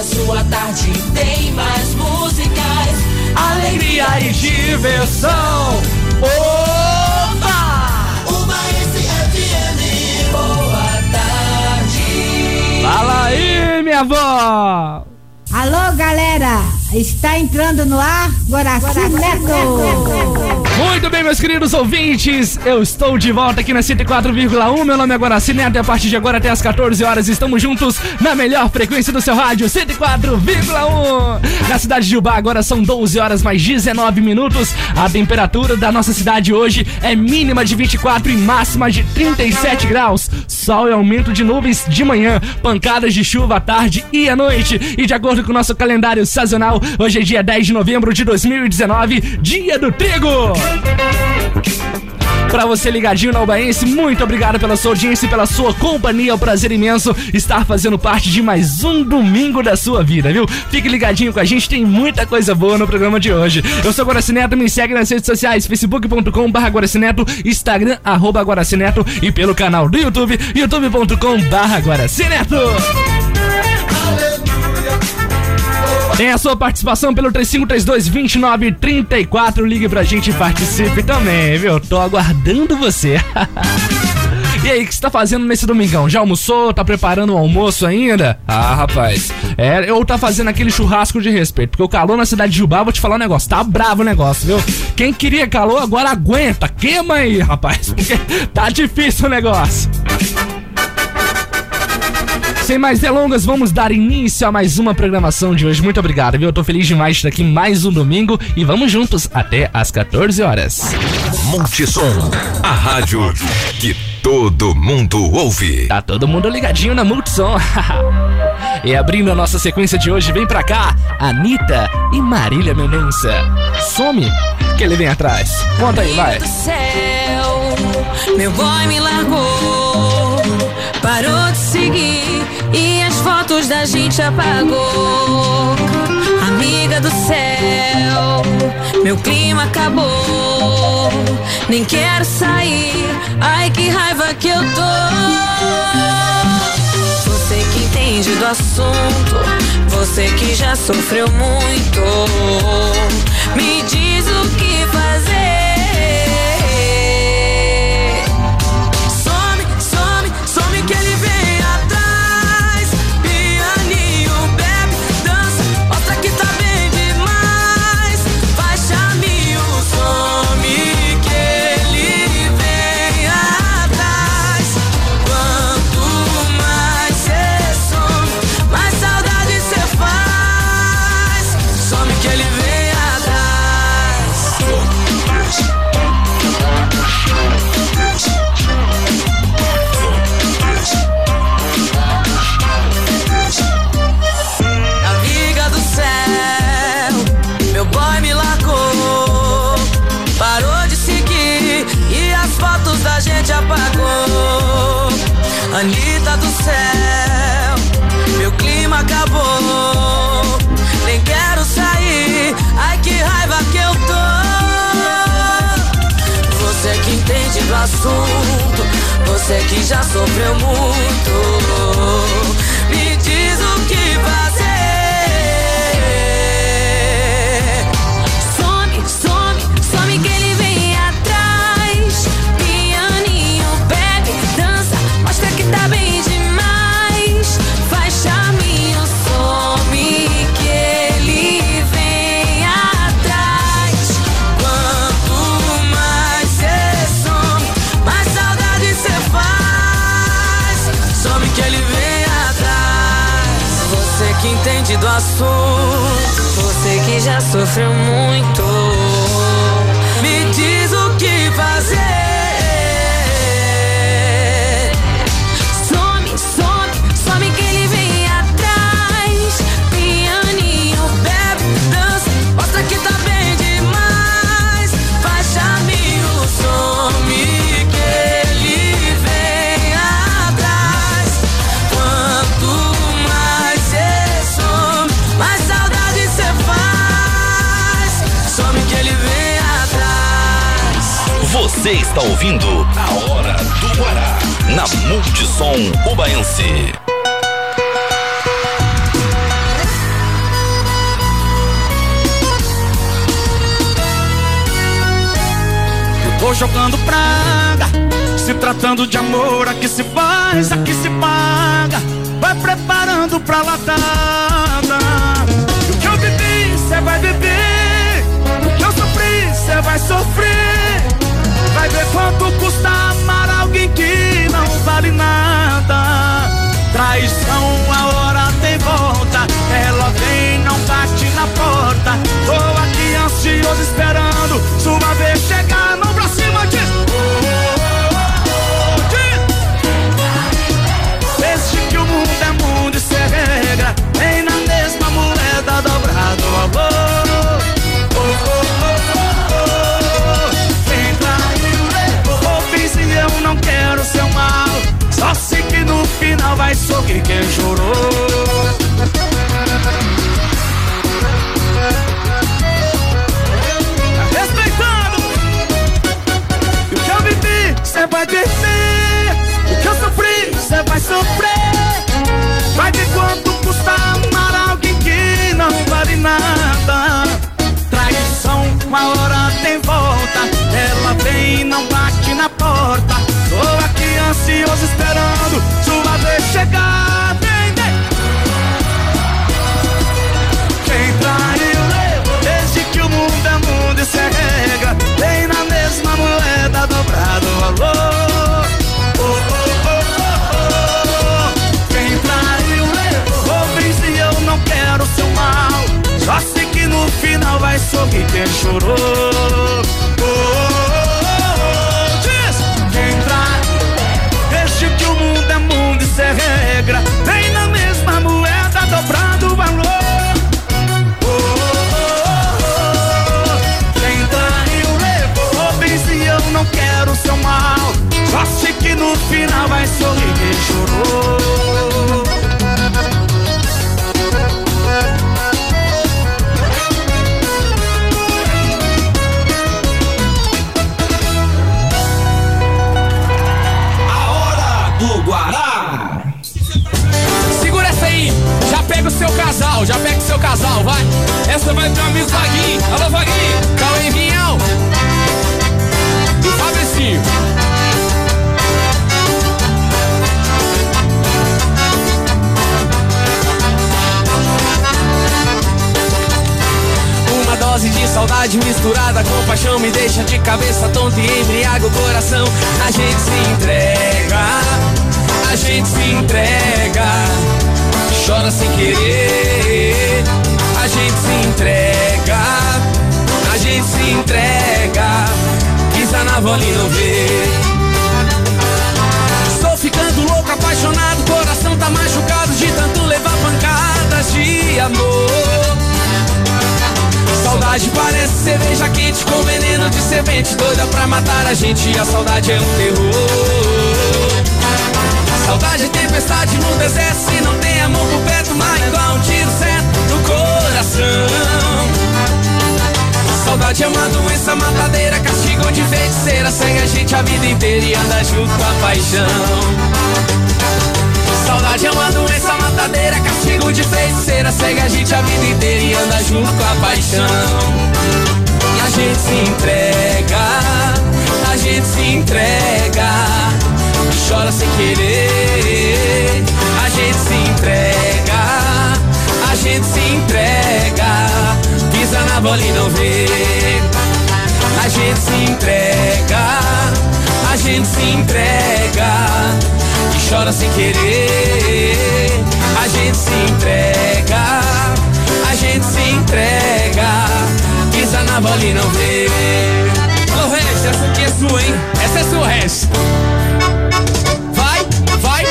a sua tarde tem mais músicas, alegria e diversão. Opa! Uma FM, boa tarde. Fala aí, minha avó! Alô, galera! Está entrando no ar Guaraci Neto! Muito bem, meus queridos ouvintes, eu estou de volta aqui na 104,1. Meu nome é Guaraci Neto e a partir de agora até as 14 horas estamos juntos na melhor frequência do seu rádio, 104,1. Na cidade de Ubá agora são 12 horas mais 19 minutos. A temperatura da nossa cidade hoje é mínima de 24 e máxima de 37 graus. Sol e aumento de nuvens de manhã, pancadas de chuva à tarde e à noite. E de acordo com o nosso calendário sazonal, hoje é dia 10 de novembro de 2019, dia do trigo. Pra você ligadinho na Ubaense, muito obrigado pela sua audiência e pela sua companhia. É um prazer imenso estar fazendo parte de mais um domingo da sua vida, viu? Fique ligadinho com a gente, tem muita coisa boa no programa de hoje. Eu sou Guaracineto, me segue nas redes sociais, facebook.com barra Guaracineto, Instagram, arroba e pelo canal do YouTube, youtube.com barra Guaracineto. Tem a sua participação pelo 3532-2934. Ligue pra gente e participe também, viu? Tô aguardando você. E aí, o que você tá fazendo nesse domingão? Já almoçou? Tá preparando o almoço ainda? Ah, rapaz. É, ou tá fazendo aquele churrasco de respeito. Porque o calor na cidade de Jubá, vou te falar um negócio. Tá bravo o negócio, viu? Quem queria calor, agora aguenta. Queima aí, rapaz. Porque tá difícil o negócio. Sem mais delongas, vamos dar início a mais uma programação de hoje. Muito obrigado, viu? Eu tô feliz demais de estar aqui mais um domingo e vamos juntos até às 14 horas. Multissom, a rádio que todo mundo ouve. Tá todo mundo ligadinho na Multissom. e abrindo a nossa sequência de hoje, vem pra cá, Anitta e Marília Mendonça. Some, que ele vem atrás. Conta aí, vai. Do céu, meu boy me largou, fotos da gente apagou. Amiga do céu, meu clima acabou. Nem quero sair, ai que raiva que eu tô. Você que entende do assunto, você que já sofreu muito, me diz o que fazer. Assunto, você que já sofreu muito. Você que já sofreu muito. Você está ouvindo A Hora do Guará, na Multissom Ubaense. Eu tô jogando praga, se tratando de amor, aqui se faz, aqui se paga. Vai preparando pra latada. O que eu bebi, cê vai beber. O que eu sofri, cê vai sofrer. Quanto custa amar alguém que não vale nada. Traição, a hora tem volta. Ela vem, não bate na porta. Tô aqui ansioso esperando sua vez final vai sorrir quem chorou. Tá Respeitando o que eu vivi, cê vai viver. O que eu sofri, cê vai sofrer. Vai ver quanto custa amar alguém que não vale nada. Traição, uma hora tem volta. Ela vem e não bate na porta. Tô aqui ansioso esperando chegar. Vem, vem. Quem traiu levou. Desde que o mundo é mundo, isso é regra. Vem na mesma moeda dobrado o valor. Oh, oh, oh, oh, oh. Quem traiu levou. Ouve e eu não quero seu mal. Só sei que no final vai sorrir quem chorou. Oh, oh, final vai sorrir quem chorou. A hora do Guará. Segura essa aí, já pega o seu casal, já pega o seu casal, vai. Essa vai pro amigo Vaguinho. Alô, Vaguinho, Cauê Vinhão. E Fabricinho. Dose de saudade misturada com paixão me deixa de cabeça tonta e embriaga o coração. A gente se entrega, a gente se entrega, chora sem querer. A gente se entrega, a gente se entrega, pisa na bola e não vê. Ficando louco, apaixonado, coração tá machucado de tanto levar pancadas de amor. Saudade parece cerveja quente com veneno de serpente. Doida pra matar a gente, a saudade é um terror. Saudade é tempestade no deserto Se não tem amor por perto, mas igual um tiro certo no coração. Saudade é uma doença matadeira Castigo de feiticeira. Segue a gente a vida inteira e anda junto com a paixão Saudade é uma doença matadeira, castigo de feiticeira. Segue a gente a vida inteira e anda junto com a paixão. E a gente se entrega, a gente se entrega, chora sem querer. A gente se entrega, a gente se entrega, pisa na bola e não vê. A gente se entrega, a gente se entrega e chora sem querer. A gente se entrega, a gente se entrega, pisa na bola e não vê. Ô Regis, essa aqui é sua, hein? Essa é sua, Regis. Vai, vai.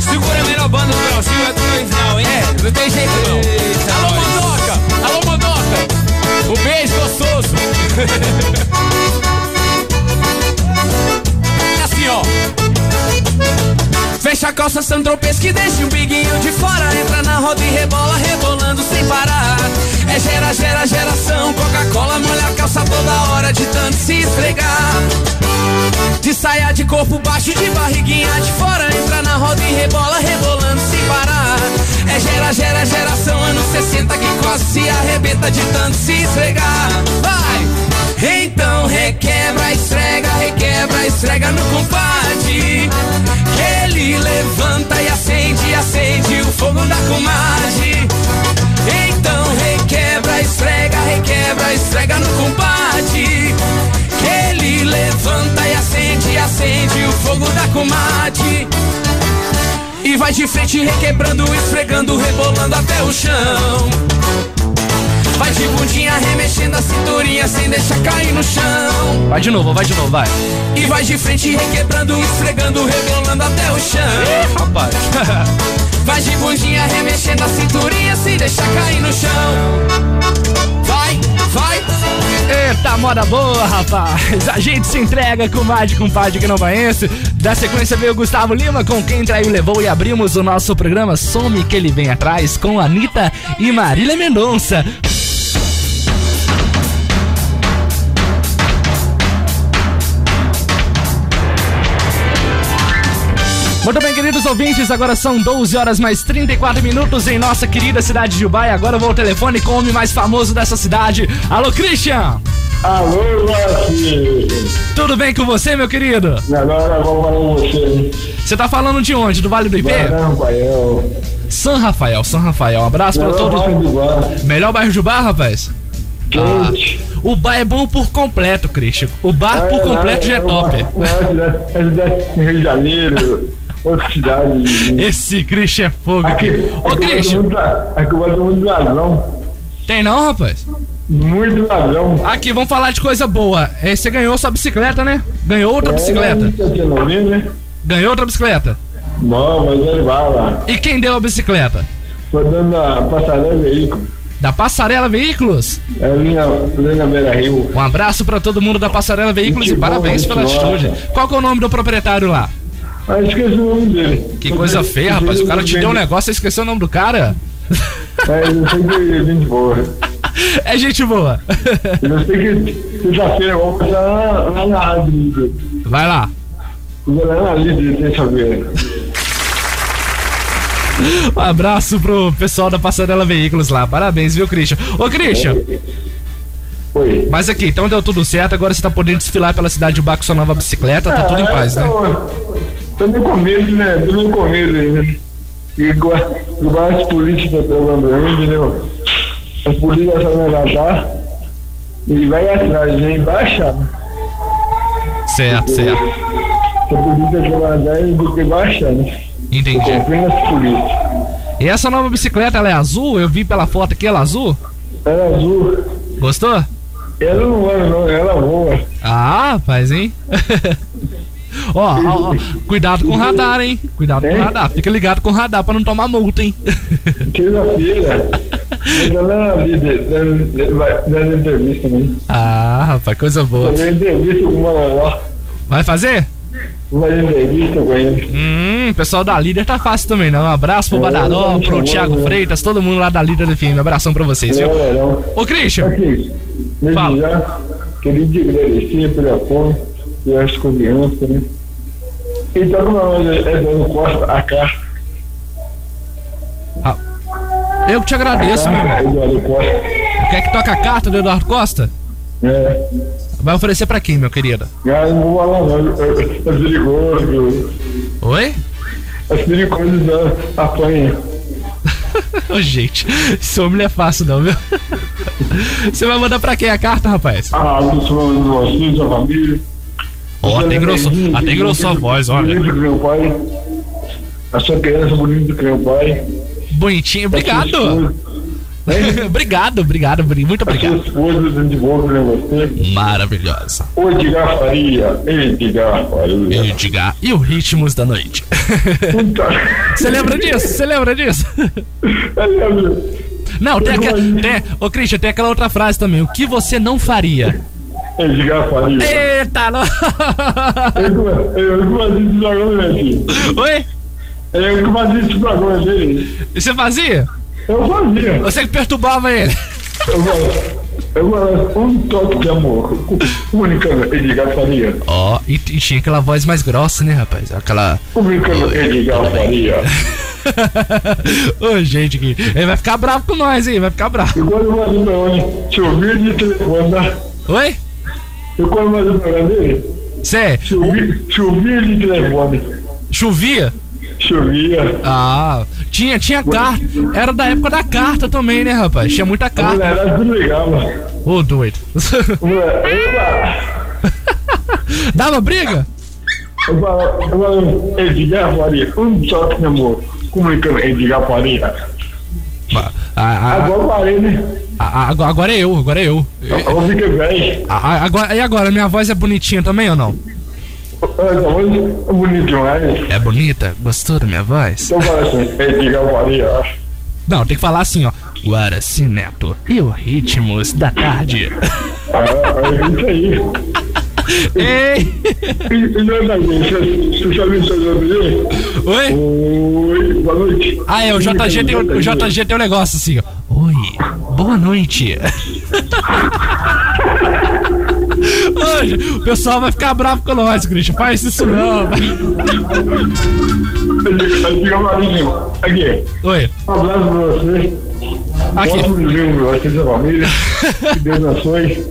Segura a melhor banda do Brasil, é do original, hein? É, não tem jeito não. Alô, Mandoca! Alô, Mandoca! Um beijo gostoso! É assim, ó. Fecha a calça Sandropes que deixa um biguinho de fora Entra na roda e rebola, rebolando sem parar É gera, gera, geração Coca-Cola molha a calça toda hora De tanto se esfregar De saia de corpo baixo, de barriguinha de fora Entra na roda e rebola, rebolando sem parar É gera, gera, geração anos 60 que quase se arrebenta de tanto se esfregar. Vai! Então requebra, esfrega, requebra, esfrega no compadre. Ele levanta e acende, acende o fogo da comadre. Então requebra, esfrega, requebra, esfrega no compadre. Ele levanta e acende, acende o fogo da comadre. E vai de frente requebrando, esfregando, rebolando até o chão. Vai de bundinha remexendo a cinturinha sem deixar cair no chão. Vai de novo, vai de novo, vai. E vai de frente requebrando, esfregando, rebolando até o chão. Rapaz. Vai de bundinha remexendo a cinturinha sem deixar cair no chão. Vai, vai. Eita, moda boa, rapaz. A gente se entrega com mais de compadre que não conhece. Da sequência veio o Gustavo Lima com Quem Traiu Levou e abrimos o nosso programa Some Que Ele Vem Atrás com Anitta e Marília Mendonça. Muito bem, queridos ouvintes, agora são 12 horas mais 34 minutos em nossa querida cidade de Ubai. Agora eu vou ao telefone com o homem mais famoso dessa cidade. Alô, Christian! Alô, Roque! Tudo bem com você, meu querido? Agora vou falar com você. Você tá falando de onde? Do Vale do Ipê? Barão, Paião. São Rafael, São Rafael. Um abraço pra Melhor todos. bairro do Bar. Melhor bairro de bar, rapaz? Quente. O bar é bom por completo, Christian. O bar por completo já é top. Não, é cidade do Rio de Janeiro, outra cidade. Esse Christian é fogo. Aqui, Ô, aqui Christian, muito, aqui eu gosto muito de ladrão. tem não, rapaz? Muito ladrão. Aqui, vamos falar de coisa boa. É, Você ganhou sua bicicleta, né? Ganhou outra bicicleta. É, não viu, né? Ganhou outra bicicleta. Não, mas ele vai lá. E quem deu a bicicleta? Foi dando na passarela veículo. Da Passarela Veículos. É ali na Beira Rio. Um abraço pra todo mundo da Passarela Veículos e bom, parabéns pela muito atitude. bom. Qual que é o nome do proprietário lá? Ah, esqueci o nome dele. Que coisa feia, rapaz. O cara te deu um negócio e esqueceu o nome do cara. É, eu sei que é gente boa. É gente boa. Eu sei que sexta-feira eu vou passar lá, na rádio. Vai lá. Vou lá na Lídia, terça-feira. Um abraço pro pessoal da Passarela Veículos lá. Parabéns, viu, Christian? Ô, Christian, Oi. mas aqui, então deu tudo certo. Agora você tá podendo desfilar pela cidade de Baco com sua nova bicicleta. Tá tudo em paz, né? Tô meio com medo, né? Tô meio com medo ainda. E igual as polícias estão falando aí, entendeu? As polícias só me agarrar e vai atrás, vem baixar. Certo, certo. A polícia quer mandar, ele tem que baixar, né? Entendi. polícias. E essa nova bicicleta, ela é azul? Eu vi pela foto aqui, ela é azul? Ela é azul. Gostou? Ela não voa, não, ela voa. Ah, rapaz, hein? Ó, ó, ó, cuidado com o radar, hein? Cuidado com o Hein? radar. Fica ligado com o radar pra não tomar multa, hein? Terça-feira, eu tô lá ali, dando entrevista, né? Ah, rapaz, coisa boa. Fazer entrevista com o. Vai fazer? Fazer entrevista com ele. Hum, o pessoal da líder tá fácil também, não? Um abraço pro É, Badaró, pro Thiago né? Freitas, todo mundo lá da líder do FM. Abração pra vocês, viu? Ô, Christian, Aqui, Fala. desde já, queria te agradecer pelo apoio e as confianças, né? Então, como é dando Costa, a carta, eu que te agradeço, meu irmão. Eduardo Costa, Quer que toque a carta do Eduardo Costa? é, Vai oferecer pra quem, meu querido? já não vou falar não, é, é perigoso, Oi? as perigosas da apanha. Ô, gente, esse homem não é fácil, não, viu? Você vai mandar pra quem a carta, rapaz? Ah, dos falando de você, sua família. Ó, até engrossou, até engrossou a voz, olha. Bonito que meu pai. A sua criança bonita que meu pai. Bonitinho, obrigado. obrigado, obrigado, bri- muito obrigado. esposa de boa pra você. Maravilhosa. O Edgar Faria. Edgar Faria. Edgar. E o Ritmos da Noite. Você lembra disso? Você lembra disso? Eu lembro. Não, tem aquela. Ô, Christian, tem aquela outra frase também. O que você não faria? Edgar Faria. Eita, não. Eu que fazia esse programa, meu filho. Oi? Eu que fazia esse programa dele. E você fazia? Eu fazia. Você que perturbava ele. Eu eu falava um toque de amor. Comunicando Edgar Faria. Ó, e, e tinha aquela voz mais grossa, né, rapaz? Aquela. Comunicando Edgar Faria. Ô, gente, que ele vai ficar bravo com nós, hein? Vai ficar bravo. E eu mandei pra onde? Chovia de telefone? Oi? E quando eu mandei pra dele? Cê, Chovia, chovia de telefone. chovia? Chovia. Ah, tinha, tinha carta. Era da época da carta também, né, rapaz? Tinha muita carta. mulherada tudo ligava. Ô, doido. Mulher- Eu Dava briga? eu falava, eu Edgar Faria, um só que namorou, comunicando Edgar Faria. Agora parei, né? A- a- agora é eu, agora é eu. Eu fiquei velho. A- a- Agora, e agora, minha voz é bonitinha também ou não? Essa voz é bonita demais. É bonita? Gostou da minha voz? Então fala assim, Faria. Não, tem que falar assim, ó. Guaraci Neto e os ritmos da tarde. Ah, é isso aí. Ei! E, e é sabe o nome? Oi? Oi, boa noite. Ah, é, o JG tem o, o JG tem um negócio assim, ó. Oi, boa noite. Hoje, o pessoal vai ficar bravo com nós, Christian. Faz isso não. Aqui. Oi, Um abraço pra você. aqui. Mostra o livro pra você e sua família. Que Deus abençoe.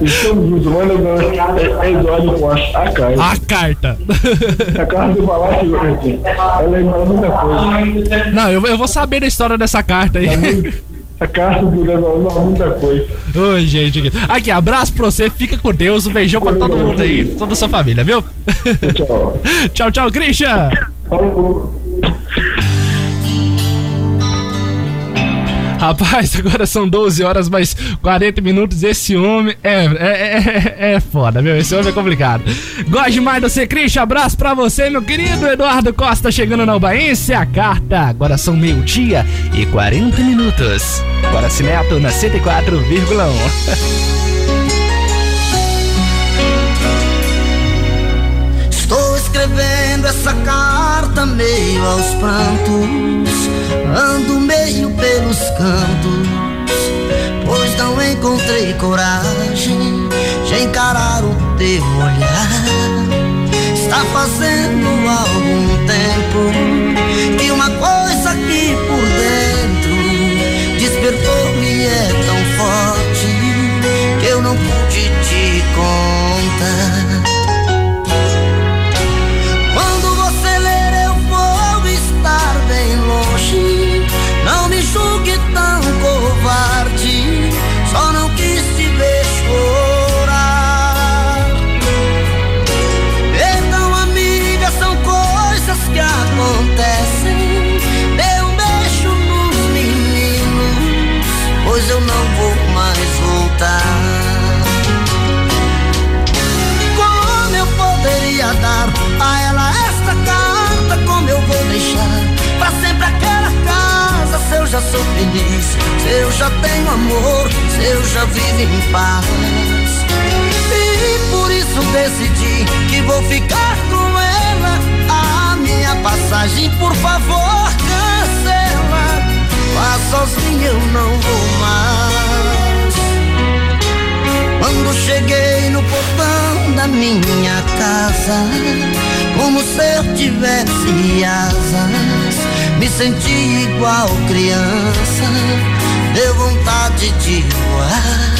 Estamos juntos, manda é Eduardo a cara. A carta. A carta do Palácio, ela lembra muita coisa. Não, eu, eu vou saber da história dessa carta aí. A carta do lembra muita coisa. Oi, gente. Aqui. aqui, abraço pra você, fica com Deus. Um beijão pra todo mundo aí, toda a sua família, viu? Tchau. tchau, tchau, Christian. Falou. Rapaz, agora são 12 horas mais 40 minutos. Esse homem é, é, é, é foda, meu. Esse homem é complicado. Gosto demais de você, Christian. Abraço pra você, meu querido Eduardo Costa, chegando na Ubaense. A carta. Agora são meio-dia e 40 minutos. Agora Neto na 104,1. Estou escrevendo essa carta meio aos prantos, ando meio pelos cantos, pois não encontrei coragem de encarar o teu olhar. Está fazendo algum tempo que uma coisa aqui por dentro despertou e é tão forte que eu não pude te contar. Já tenho amor, se eu já vivo em paz. E por isso decidi que vou ficar com ela. A minha passagem, por favor, cancela. Vá sozinho, eu não vou mais. Quando cheguei no portão da minha casa, como se eu tivesse asas, me senti igual criança, deu vontade de voar.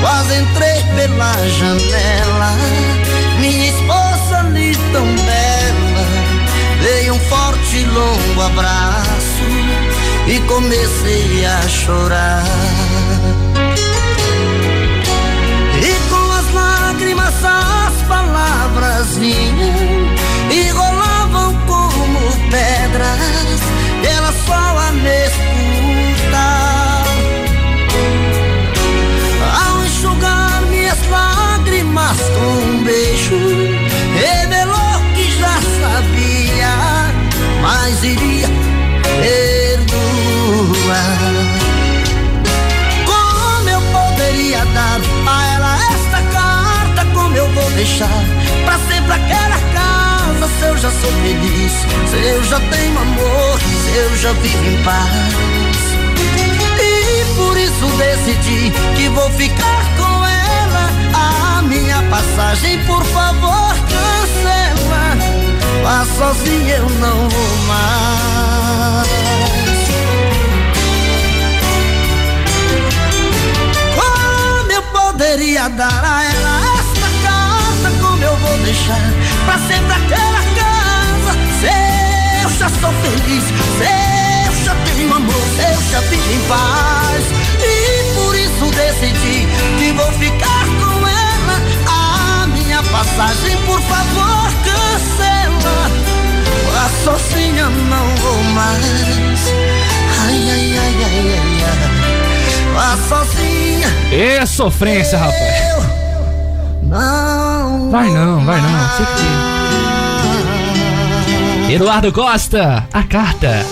Quase entrei pela janela, minha esposa ali tão bela, veio um forte e longo abraço e comecei a chorar. E com as lágrimas as palavras vinham e rolavam como pedras pela só a um beijo, revelou que já sabia, mas iria perdoar. Como eu poderia dar a ela esta carta? Como eu vou deixar pra sempre aquela casa? Se eu já sou feliz, se eu já tenho amor, se eu já vivo em paz. E por isso decidi que vou ficar viagem, por favor, cancela. Lá sozinho eu não vou mais. Como eu poderia dar a ela esta casa? Como eu vou deixar pra sempre aquela casa? Se eu já sou feliz, se eu já tenho amor, se eu já vivo em paz. E por isso decidi que vou ficar com ela Passagem, por favor, cancela. A sozinha não vou mais. Ai, ai, ai, ai, ai, ai. A sozinha É sofrência, rapaz. não. Vai não, vai não. Fica aqui. Eduardo Costa, a carta.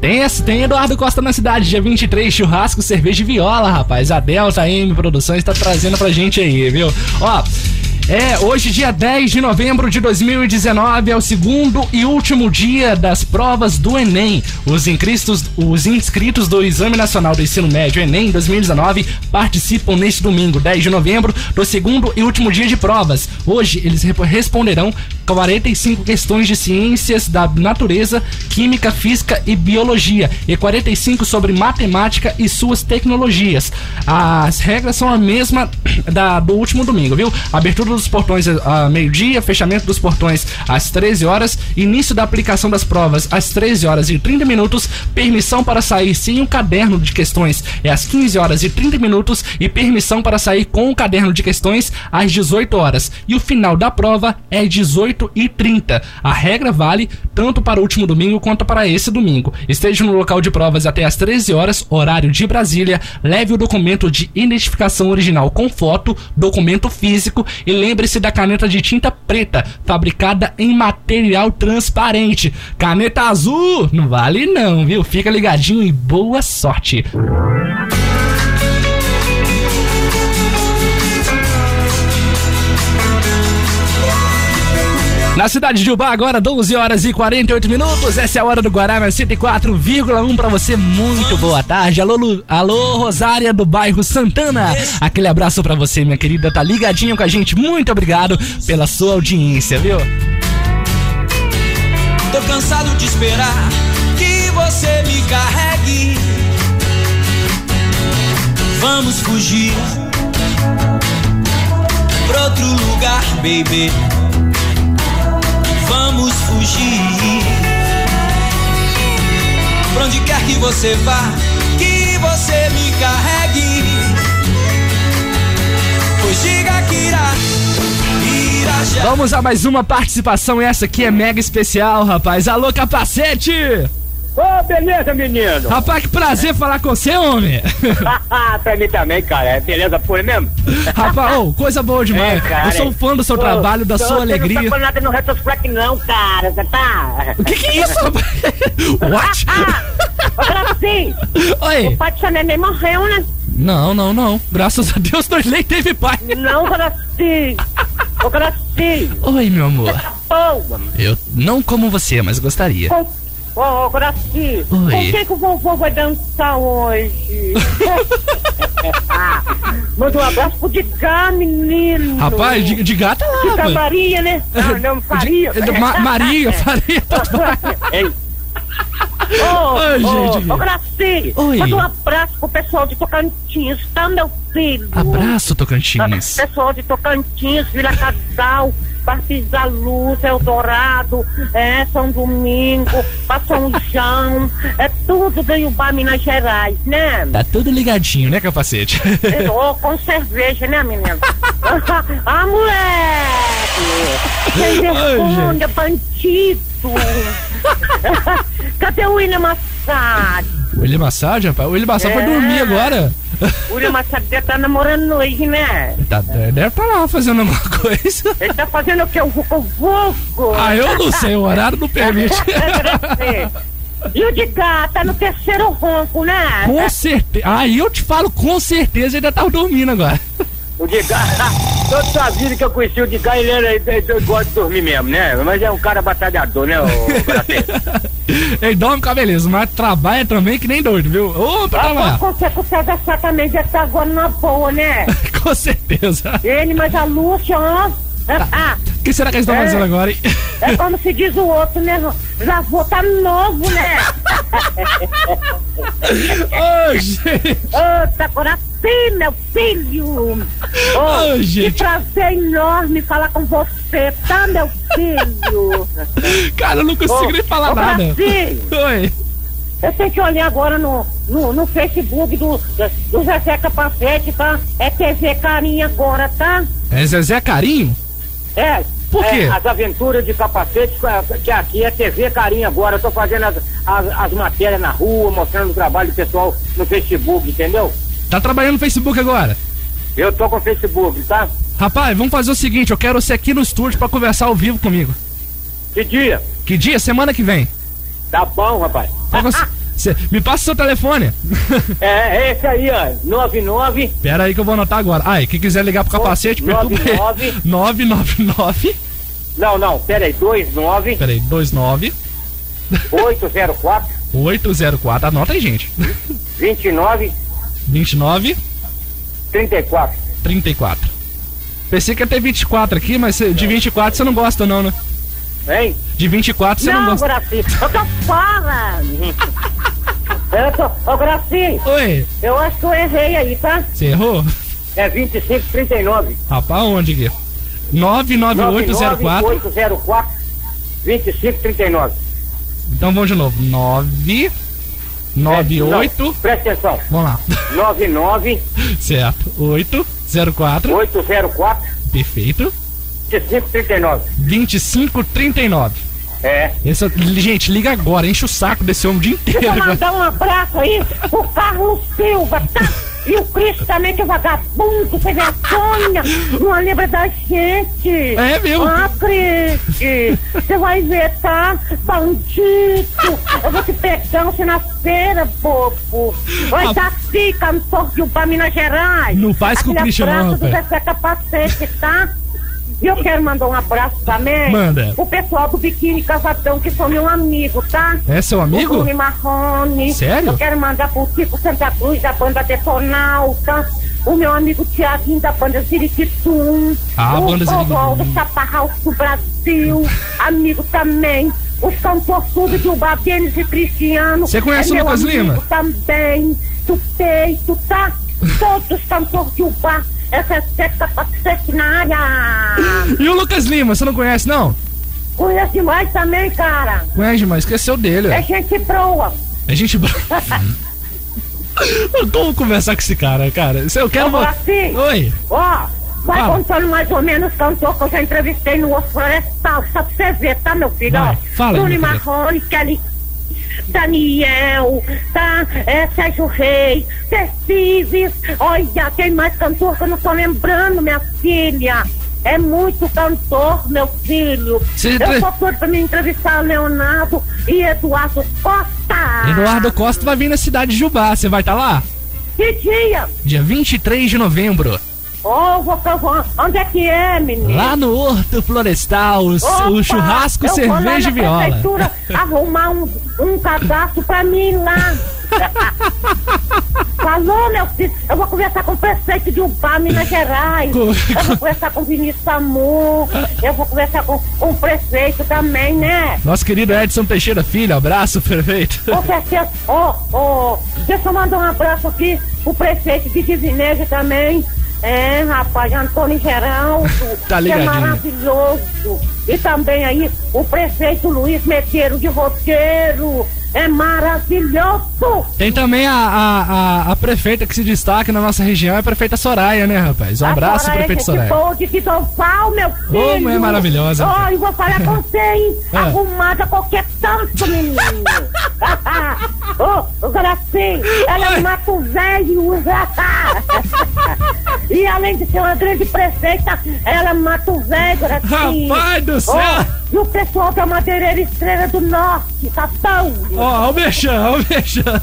Tem, tem Eduardo Costa na cidade, dia 23, churrasco, cerveja e viola, rapaz. A Delta M Produções tá trazendo pra gente aí, viu? Ó. É, hoje, dia 10 de novembro de 2019, é o segundo e último dia das provas do Enem. Os inscritos, os inscritos do Exame Nacional do Ensino Médio Enem 2019 participam neste domingo, 10 de novembro, do segundo e último dia de provas. Hoje, eles responderão 45 questões de ciências da natureza, química, física e biologia e 45 sobre matemática e suas tecnologias. As regras são a mesma da, do último domingo, viu? Abertura dos portões a meio-dia, fechamento dos portões às 13 horas, início da aplicação das provas às 13 horas e 30 minutos, permissão para sair sem um caderno de questões é às 15 horas e 30 minutos e permissão para sair com o caderno de questões às 18 horas. E o final da prova é 18 e 30. A regra vale tanto para o último domingo quanto para esse domingo. Esteja no local de provas até às 13 horas, horário de Brasília. Leve o documento de identificação original com foto, documento físico e lembre-se da caneta de tinta preta, fabricada em material transparente. Caneta azul não vale não, viu? Fica ligadinho e boa sorte. Na cidade de Ubá, agora 12 horas e 48 minutos. Essa é a hora do Guará, 104,1 pra você. Muito boa tarde. Alô, Lu- alô, Rosária do bairro Santana. Aquele abraço pra você, minha querida. Tá ligadinho com a gente. Muito obrigado pela sua audiência, viu? Tô cansado de esperar que você me carregue. Vamos fugir pra outro lugar, baby. Vamos fugir pra onde quer que você vá, que você me carregue. Pois diga que irá. Vamos a mais uma participação. Essa aqui é mega especial, rapaz. Alô, capacete! Ô, beleza, menino? Rapaz, que prazer falar com você, homem. pra mim também, cara. É beleza pura mesmo? Rapaz, ô, coisa boa demais. É, cara, Eu sou é. fã do seu Ô, trabalho, da sua Você alegria. não tá falando nada no retrospect não, cara. Você tá... O que que é isso, rapaz? What? Ô, Gracinho, Oi. o pai seu neném morreu, né? Não, não, não. Graças a Deus, nem teve pai. Não, Gracinho. Ô, Gracinho. Oi, meu amor. Boa. Eu não como você, mas gostaria. Com... Ô, Gracinho. Oi. Com quem que o vovô vai dançar hoje? Manda um abraço pro Digá, menino. Rapaz, de, de gata lá, rapaz. Maria, né? Não, não, Faria. De- de- Ma- Maria, Faria. tá Ei. Ô, ô, gente. ô, Graci, Oi. manda um abraço pro pessoal de Tocantins, tá, meu filho? Abraço, Tocantins. Pessoal de Tocantins, Vila Casal, Barris da Luz, Eldorado, é, São Domingo, São João, é tudo do Iubá, Minas Gerais, né? Tá tudo ligadinho, né, capacete? Ô, com cerveja, né, menino? ah, moleque! Sem vergonha, bandido! Cadê o William Massad? O William Massad, rapaz? O William Massad foi É. dormir agora. O William Massad deve estar namorando hoje, né? Tá, deve estar lá fazendo alguma coisa. Ele tá fazendo o que? O Vucu Vucu? Ah, eu não sei, o horário não permite. E o de gato tá no terceiro ronco, né? Com certeza. Aí eu te falo, com certeza ele tá dormindo agora. O toda a vida que eu conheci o Digá, ele, era, ele, ele gosta de dormir mesmo, né? Mas é um cara batalhador, né, Gracê? Ele dorme com a beleza, mas trabalha também que nem doido, viu? Ô, pra Ah, com certeza da sua também deve estar agora na boa, né? Com certeza. Ele, mas a Lúcia, ó. Ah, O que será que eles estão É. fazendo agora, hein? é como se diz o outro, né? Já vou tá novo, né? Ô, gente. Ô, tá coração. Guaraci, meu filho! Oh, Ô, que gente. prazer enorme falar com você, tá, meu filho? Cara, eu não consigo Ô, nem falar ô, nada. Brasil. Oi. Eu tenho que olhar agora no, no, no Facebook do, do Zezé Capacete, tá? É TV Carinha agora, tá? É Zezé Carinho? É. Por quê? é, as aventuras de capacete, é, que aqui é TV Carinha agora. Eu tô fazendo as, as, as matérias na rua, mostrando o trabalho do pessoal no Facebook, entendeu? Tá trabalhando no Facebook agora? Eu tô com o Facebook, tá? Rapaz, vamos fazer o seguinte, eu quero você aqui no estúdio pra conversar ao vivo comigo. Que dia? Que dia? Semana que vem. Tá bom, rapaz. Você- Cê- me passa o seu telefone. É, é esse aí, ó. 99 Pera aí que eu vou anotar agora. Ai, quem quiser ligar pro capacete, perturba aí. 999. Não, não, pera aí, 29 Pera aí, 29 804 804. Anota aí, gente. 29 29 34. 34. Pensei que ia ter 24 aqui, mas cê- de 24 você não gosta, não, né? Hein? De 24 você não, Não, gosta. Graci, eu tô fora. Eu tô, ô Graci, Oi, eu acho que eu errei aí, tá? você errou? É 25 39. Rapaz, onde aqui? 99804. 804 25 39. Então vamos de novo. 9 98. Não, presta atenção. Vamos lá. 99 Certo. 804. 804 Perfeito. 25 39. 2539. É. Esse, gente, liga agora, enche o saco desse homem o dia inteiro. Deixa eu mandar um abraço aí pro Carlos Silva, tá? E o Cristo também, que é vagabundo, sem vergonha, não lembra da gente. É mesmo? Ah, Cris, você vai ver, tá? Bandido, eu vou te pegar você na feira, bobo. Vai dar assim, cantor de Uba, Minas Gerais. Não faz com o Christian, não, do. Zezé Capacete, tá? E eu quero mandar um abraço também. Manda. O pessoal do Biquíni Casadão, que são meu amigo, tá? É seu O amigo? Bruno Marrone. Sério? Eu quero mandar pro Tico Santa Cruz, da banda Detonauta. O meu amigo Tiaguinho, da banda Ziriquitum. Ah, a o banda Ziriquitum. Forró do Chaparral do Brasil. amigo também. Os cantores tudo de Uba, Denis e Cristiano. Você conhece é o Lucas Lima? também. Tu peito, tá? Todos os cantores de Uba. Essa é na área. E o Lucas Lima, você não conhece, não? Conhece demais também, cara. Conhece, mas esqueceu dele. É gente boa. É gente boa. Como conversar com esse cara, cara? Se Eu quero. Vamos lá, sim. Oi. Ó, vai Fala. contando mais ou menos cantor que eu já entrevistei no Osso Florestal, só pra você ver, tá, meu filho? Vai, Ó, fala, querido. Marrone, Kelly, Daniel, tá? É, Sérgio Reis, Percives, olha, tem mais cantor que eu não tô lembrando, minha filha. É muito cantor, meu filho. Você eu tô doido pra me entrevistar Leonardo e Eduardo Costa. Eduardo Costa vai vir na cidade de Jubá. Você vai estar lá? Que dia? Dia 23 de novembro. Ô, vou, onde é que é, menino? Lá no Horto Florestal, o, Opa, o churrasco, cerveja e viola. prefeitura arrumar um, um cadastro pra mim lá. Falou, meu filho. Eu vou conversar com o prefeito de Ubá, Minas Gerais. Eu vou conversar com o Vinícius Samu. Eu vou conversar com, o prefeito também, né? Nosso querido Edson Teixeira Filho, abraço, prefeito. Com certeza. Ó, ó, deixa eu mandar um abraço aqui pro prefeito de Divinésia também. É, rapaz, Antônio Geraldo. Tá que é maravilhoso. E também aí o prefeito Luiz Meteiro de Roteiro. É maravilhoso. Tem também a, a, a, a prefeita que se destaca na nossa região, é a prefeita Soraya, né, rapaz? Um abraço, Agora prefeita é Soraya. gente boa de Quitofal, meu filho. Ô, mulher maravilhosa. Ó, e vou falar com você, hein? Ah. Arrumada qualquer tanto, menino. Ô, ô, Gracinha, ela é mato velho. e além de ser uma grande prefeita, ela é mato velho, Gracinha. Rapaz do céu. Ó, e o pessoal da Madeireira Estrela do Norte, tá tão... Ó, ó o ó o Mexão.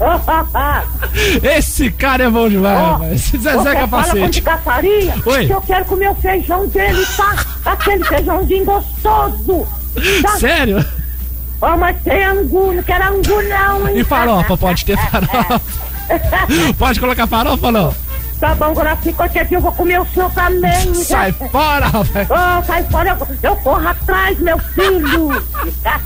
Esse cara é bom demais, Ó, rapaz. Esse Zezé fala Capacete. de caçaria Oi. que eu quero comer o feijão dele, tá? Aquele feijãozinho gostoso. Tá? Sério? Ó, mas tem angu, não quero angu não, hein? E farofa, pode ter farofa. Pode colocar farofa ou não? Tá bom, Guaraci, qualquer dia eu vou comer o senhor também. Sai fora, rapaz. Oh, sai fora, eu, eu corro atrás, meu filho.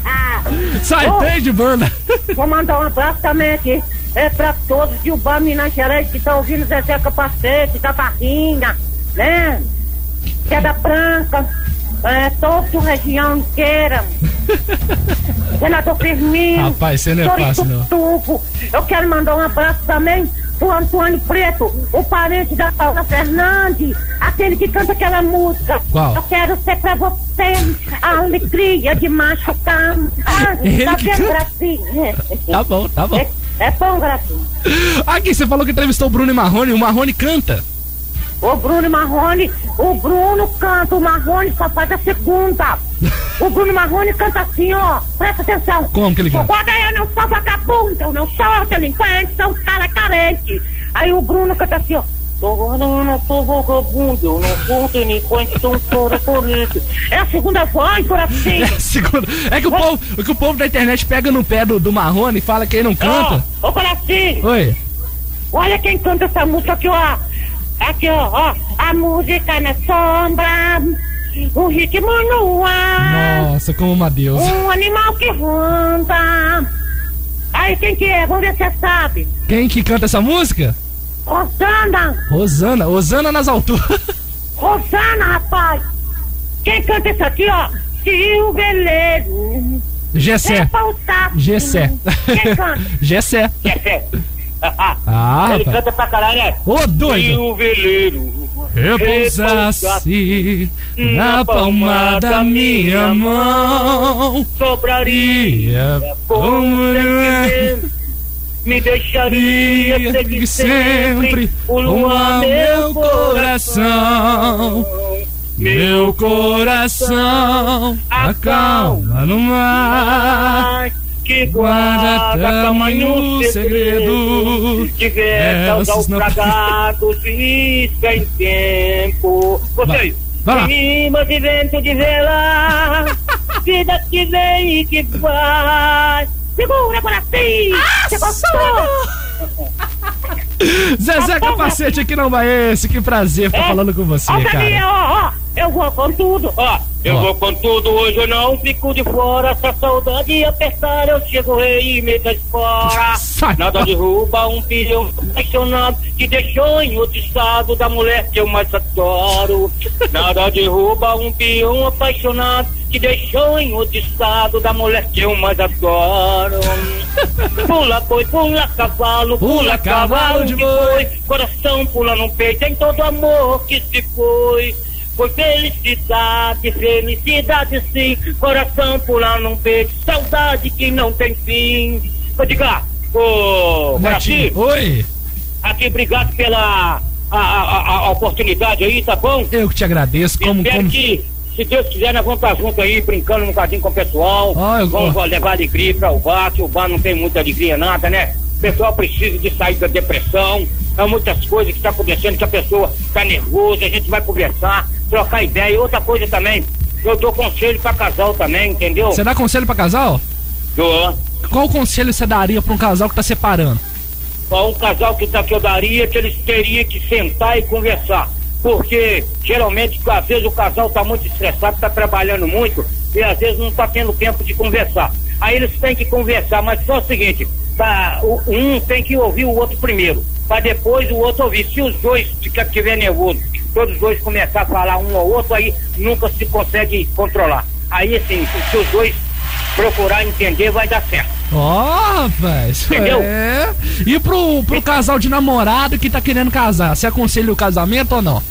Sai Ô. bem de banda. Vou mandar um abraço também aqui. É pra todos de Ubá, Minas Gerais, que estão ouvindo Zezé Capacete, da Barrinha, né? Queda Branca, é, toda a região inteira. Senador Firmino. Rapaz, você não é fácil, não. Eu quero mandar um abraço também pro Antônio Preto, o parente da Paula Fernandes, aquele que canta aquela música. Qual? Eu quero ser pra você a alegria de machucar. Ah, Ele tá que vendo? Gracinha? Tá bom, tá bom. É, é bom, Gracinha. Aqui, você falou que entrevistou o Bruno e Marrone. O Marrone canta. O Bruno Marrone, o Bruno canta, o Marrone só faz a segunda. O Bruno Marrone canta assim, ó, presta atenção. Como que ele canta? Agora eu não sou vagabundo, eu não sou delinquente, sou cara carente. Aí o Bruno canta assim, ó. Agora eu não sou vagabundo, eu não sou delinquente, sou cara carente. É a segunda voz, assim. É, segundo, é que o povo, o que o povo da internet pega no pé do, do Marrone e fala que ele não canta. Ô Coracinho, Oi. olha quem canta essa música aqui, ó. Aqui, ó, ó. A música na sombra, o ritmo no ar. Nossa, como uma deusa. Um animal que ronda. Aí quem que é? Vamos ver se você sabe. Quem que canta essa música? Rosana. Rosana. Rosana nas alturas. Rosana, rapaz. Quem canta isso aqui, ó? Silveleiro. Gessé. Gessé. Quem canta? Gessé. Gessé. Ah, Ele rapaz. canta pra caralho, né? Ô, doido. Silveleiro. Repousasse na palma da minha mão. Sobraria Ia como me deixaria Ia seguir sempre o luar meu coração. Meu coração acalma no mar. Que Guarda tamanho segredo. Diverte É, aos naufragados e sem tempo Vocês, rimas de vento de vela Vida que vem e que vai Segura coração Ah, Você gostou? Zezé Capacete aqui não vai esse. Que prazer ficar falando com você, Ó, cara. ó, ó, eu vou com tudo, ó. Eu vou com tudo, hoje eu não fico de fora. Se a saudade apertar, eu chego rei e as fora. Nada derruba um filho apaixonado que deixou em outro estado da mulher que eu mais adoro. Nada derruba um peão apaixonado que deixou em outro estado da mulher que eu mais adoro. Pula boi, pula cavalo, Pula pula, cavalo cavalo de boi. Coração pula no peito, tem todo amor que se foi. Foi felicidade, felicidade sim. Coração pula no peito, saudade que não tem fim. Ô, diga, ô. Brasil, Oi. aqui, obrigado pela a, a- a- oportunidade aí, tá bom? Eu que te agradeço. Como, Espero como... que, se Deus quiser, nós vamos estar juntos aí, brincando um bocadinho com o pessoal. Ó, eu- vamos levar alegria para o bar, que o bar não tem muita alegria, nada, né? O pessoal precisa de sair da depressão. Há muitas coisas que estão acontecendo que a pessoa está nervosa, a gente vai conversar, trocar ideia. E outra coisa também, eu dou conselho para casal também, entendeu? Você dá conselho pra casal? Dou. Qual conselho você daria pra um casal que tá separando? Ó, um casal que, tá, que eu daria que eles teriam que sentar e conversar. Porque geralmente, às vezes, o casal está muito estressado, está trabalhando muito e às vezes não está tendo tempo de conversar. Aí eles têm que conversar, mas só o seguinte, tá, o- um tem que ouvir o outro primeiro, para depois o outro ouvir. Se os dois ficar tiver nervoso, todos os dois começar a falar um ao outro, aí nunca se consegue controlar. Aí assim, se os dois procurar entender, vai dar certo. Ó, rapaz. Entendeu? É. E pro, pro casal de namorado que tá querendo casar, você aconselha o casamento ou não?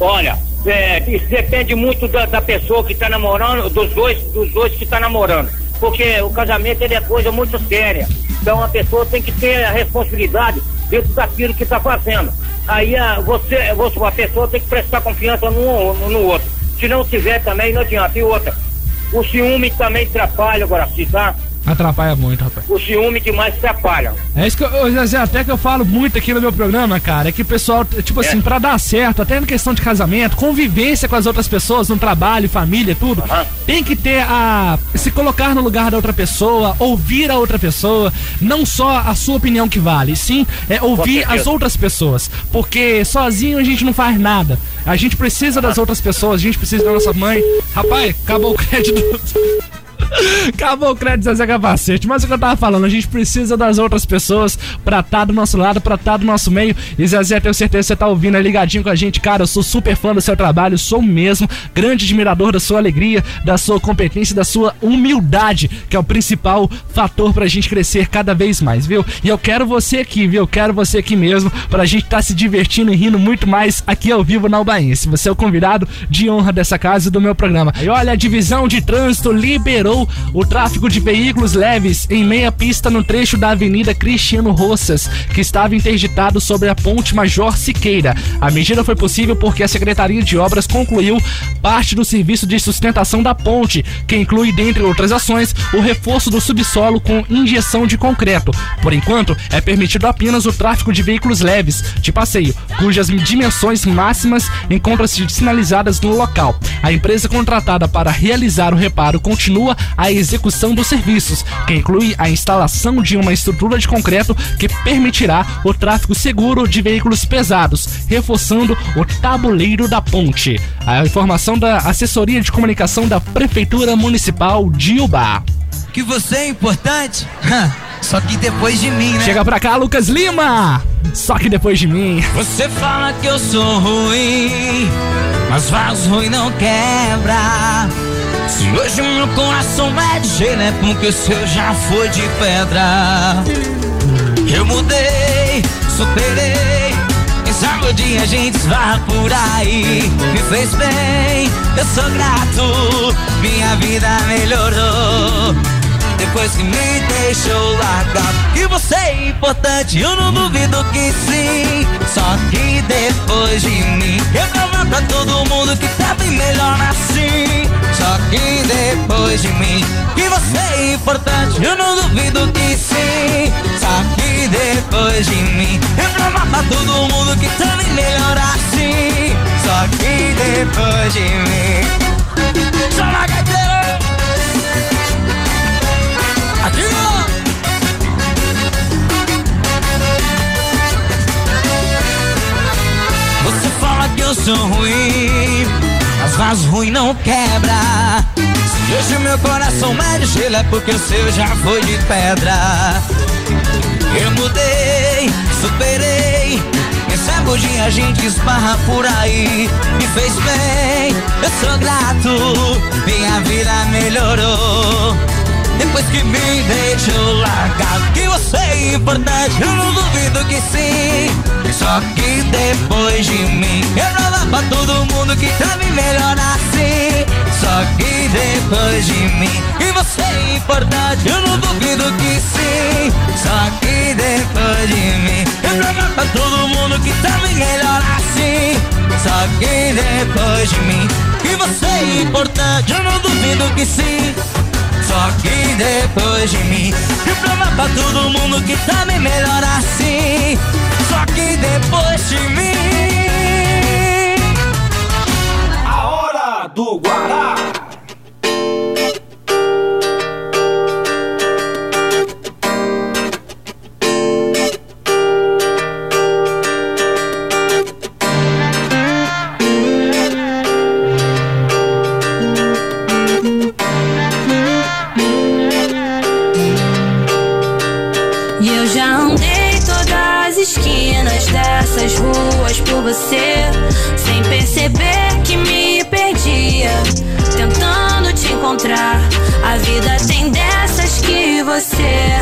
Olha, é, isso depende muito da, da pessoa que está namorando, dos dois, dos dois que está namorando. Porque o casamento é coisa muito séria. Então a pessoa tem que ter a responsabilidade dentro daquilo que está fazendo. Aí a, você, você, a pessoa tem que prestar confiança no, no, no outro. Se não tiver também, não adianta. E outra, o ciúme também atrapalha, Guaraci, tá? Atrapalha muito, rapaz. O ciúme que mais atrapalha. É isso que eu, Zezé, até que eu falo muito aqui no meu programa, cara, é que o pessoal, tipo assim, pra dar certo, até na questão de casamento, convivência com as outras pessoas, no trabalho, família, tudo, tem que ter a. se colocar no lugar da outra pessoa, ouvir a outra pessoa, não só a sua opinião que vale, sim é ouvir as outras pessoas, porque sozinho a gente não faz nada. A gente precisa das outras pessoas, a gente precisa da nossa mãe. Rapaz, acabou o crédito. Acabou o crédito Zezé Capacete, mas o que eu tava falando, a gente precisa das outras pessoas pra estar do nosso lado, pra estar do nosso meio. E Zezé, tenho certeza que você tá ouvindo aí ligadinho com a gente, cara. Eu sou super fã do seu trabalho, sou mesmo grande admirador da sua alegria, da sua competência, da sua humildade, que é o principal fator pra gente crescer cada vez mais, viu? E eu quero você aqui, viu? Eu quero você aqui mesmo, pra gente estar se divertindo e rindo muito mais aqui ao vivo na Albaense. Você é o convidado de honra dessa casa e do meu programa. E olha, a divisão de trânsito liberou o tráfego de veículos leves em meia pista no trecho da Avenida Cristiano Roças, que estava interditado sobre a Ponte Major Siqueira. A medida foi possível porque a Secretaria de Obras concluiu parte do serviço de sustentação da ponte, que inclui, dentre outras ações, o reforço do subsolo com injeção de concreto. Por enquanto, é permitido apenas o tráfego de veículos leves de passeio, cujas dimensões máximas encontram-se sinalizadas no local. A empresa contratada para realizar o reparo continua a execução dos serviços, que inclui a instalação de uma estrutura de concreto que permitirá o tráfego seguro de veículos pesados, reforçando o tabuleiro da ponte. A informação da Assessoria de Comunicação da Prefeitura Municipal de Ubá. Que você é importante? Só que depois de mim, né? Chega pra cá, Lucas Lima! Só que depois de mim. Você fala que eu sou ruim, mas vaso ruim não quebra. Se hoje meu coração é de gelo, é porque o seu já foi de pedra. Eu mudei, superei. Quem sabe o dia a gente esbarra por aí. Me fez bem, eu sou grato. Minha vida melhorou. Depois que me deixou largar Que você é importante, eu não duvido que sim. Só que depois de mim Eu provar pra todo mundo que tá bem melhor assim. Só que depois de mim Que você é importante, eu não duvido que sim. Só que depois de mim Eu provar pra todo mundo que tá bem melhor assim. Só que depois de mim Só na gaiteira sou ruim, mas vaso ruim não quebra. Se hoje meu coração é de gelo, é porque o seu já foi de pedra. Eu mudei, superei. Quem sabe dia a gente esbarra por aí. Me fez bem, eu sou grato. Minha vida melhorou. Depois que me deixou largado Que você é importante, eu não duvido que sim. Só que depois de mim Eu provar pra todo mundo que tá bem melhor assim. Só que depois de mim Que você é importante, eu não duvido que sim. Só que depois de mim Eu provar pra todo mundo que tá bem melhor assim. Só que depois de mim Que você é importante, eu não duvido que sim só que depois de mim. E provar pra todo mundo que tá bem melhor assim. Só que depois de mim. A hora do Guará. Você, sem perceber que me perdia, tentando te encontrar. A vida tem dessas que você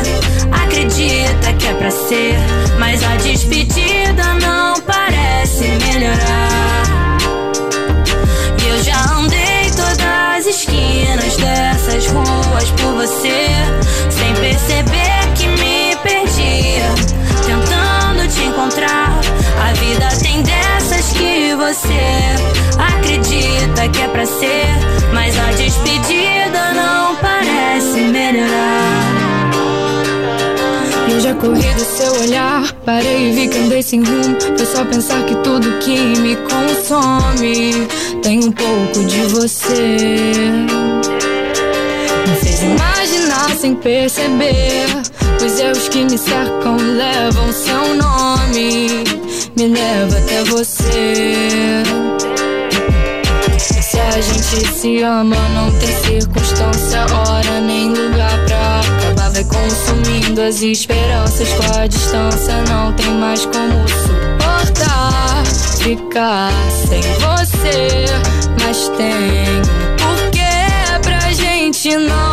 acredita que é pra ser, mas a despedida não parece melhorar. E eu já andei todas as esquinas dessas ruas por você, sem perceber que me perdia, tentando te encontrar. A vida tem dessas que você acredita que é pra ser, mas a despedida não parece melhorar. Corri do seu olhar, parei e vi que andei sem rumo. Foi só pensar que tudo que me consome tem um pouco de você. Me fez imaginar sem perceber. Os erros que me cercam levam seu nome. Me leva até você. Se a gente se ama, não tem circunstância, hora nem lugar pra acabar. Vai consumindo as esperanças com a distância. Não tem mais como suportar ficar sem você. Mas tem um porquê pra gente não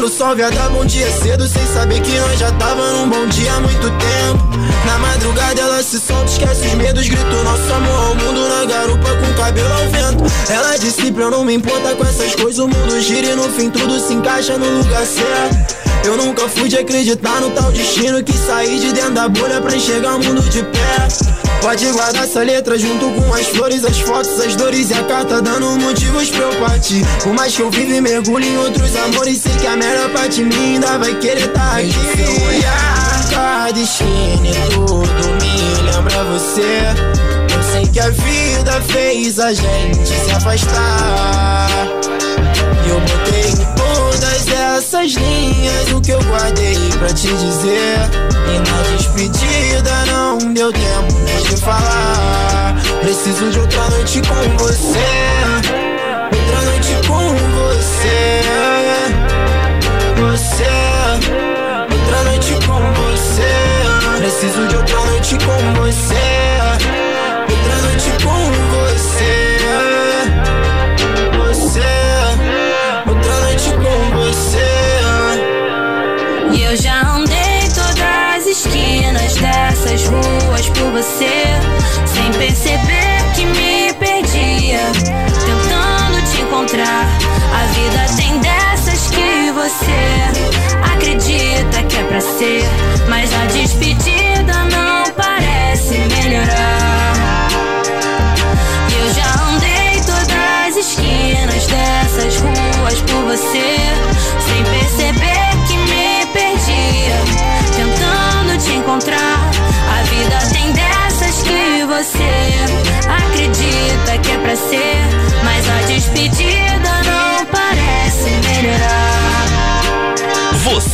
quando o sol via dar bom dia cedo Sem saber que nós já tava num bom dia há muito tempo. Na madrugada ela se solta, esquece os medos Grito nosso amor. Ao mundo na garupa com cabelo ao vento. Ela disse pra eu não me importar com essas coisas O mundo gira e no fim tudo se encaixa no lugar certo. Eu nunca fui de acreditar no tal destino Que saí de dentro da bolha pra enxergar o mundo de perto Pode guardar essa letra junto com as flores, as fotos, as dores e a carta Dando motivos pra eu partir. Por mais que eu vive e mergulhe em outros amores Sei que a melhor parte de mim ainda vai querer tá aqui. Seu olhar, cada esquina e tudo me lembra você. Eu sei que a vida fez a gente se afastar. E eu botei em todas essas linhas o que eu guardei pra te dizer. E na despedida não deu tempo de falar. Preciso de outra noite com você. Outra noite com você. Você. Outra noite com você. Preciso de outra noite com você. Outra noite com você. Você. Dessas ruas por você, sem perceber que me perdia, tentando te encontrar. A vida tem dessas que você acredita que é pra ser, mas a despedida não parece melhorar. Eu já andei todas as esquinas dessas ruas por você,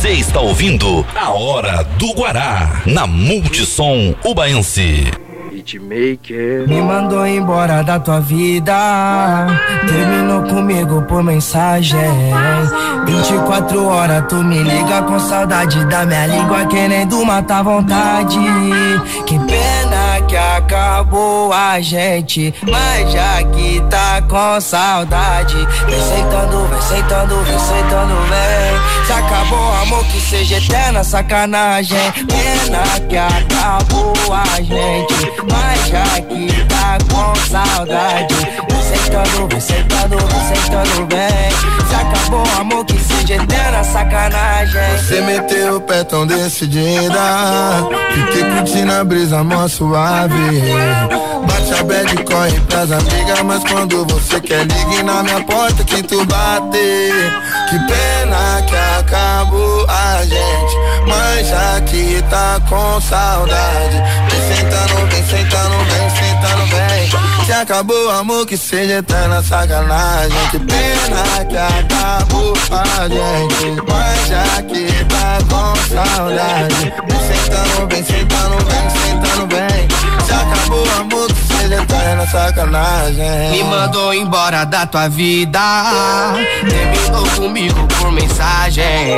Você está ouvindo A Hora do Guará na Multissom Ubaense. Me mandou embora da tua vida. Terminou comigo por mensagem. 24 horas tu me liga com saudade da minha língua, querendo matar vontade. Que pena que acabou a gente, mas já que tá com saudade. Vem sentando, vem sentando, vem sentando, vem. Se acabou amor, que seja eterna sacanagem. Pena que acabou a gente, mas já que tá com saudade. Vem sentando, vem sentando, vem sentando, vem. Se acabou amor, que seja eterna sacanagem. Você meteu o pé tão decidida Fiquei curtindo a brisa mó suave Bate a bad, corre pras amigas Mas quando você quer, ligue na minha porta que tu bate Que pena que acabou a gente Mas já que tá com saudade Vem sentando, vem sentando, vem sentando, vem Se acabou amor, que seja eterna sacanagem Que pena que acabou a gente Mas já que tá com saudade sentando, vem sentando, vem sentando, vem Se acabou amor, que seja eterna sacanagem Me mandou embora da tua vida. Terminou comigo por mensagem.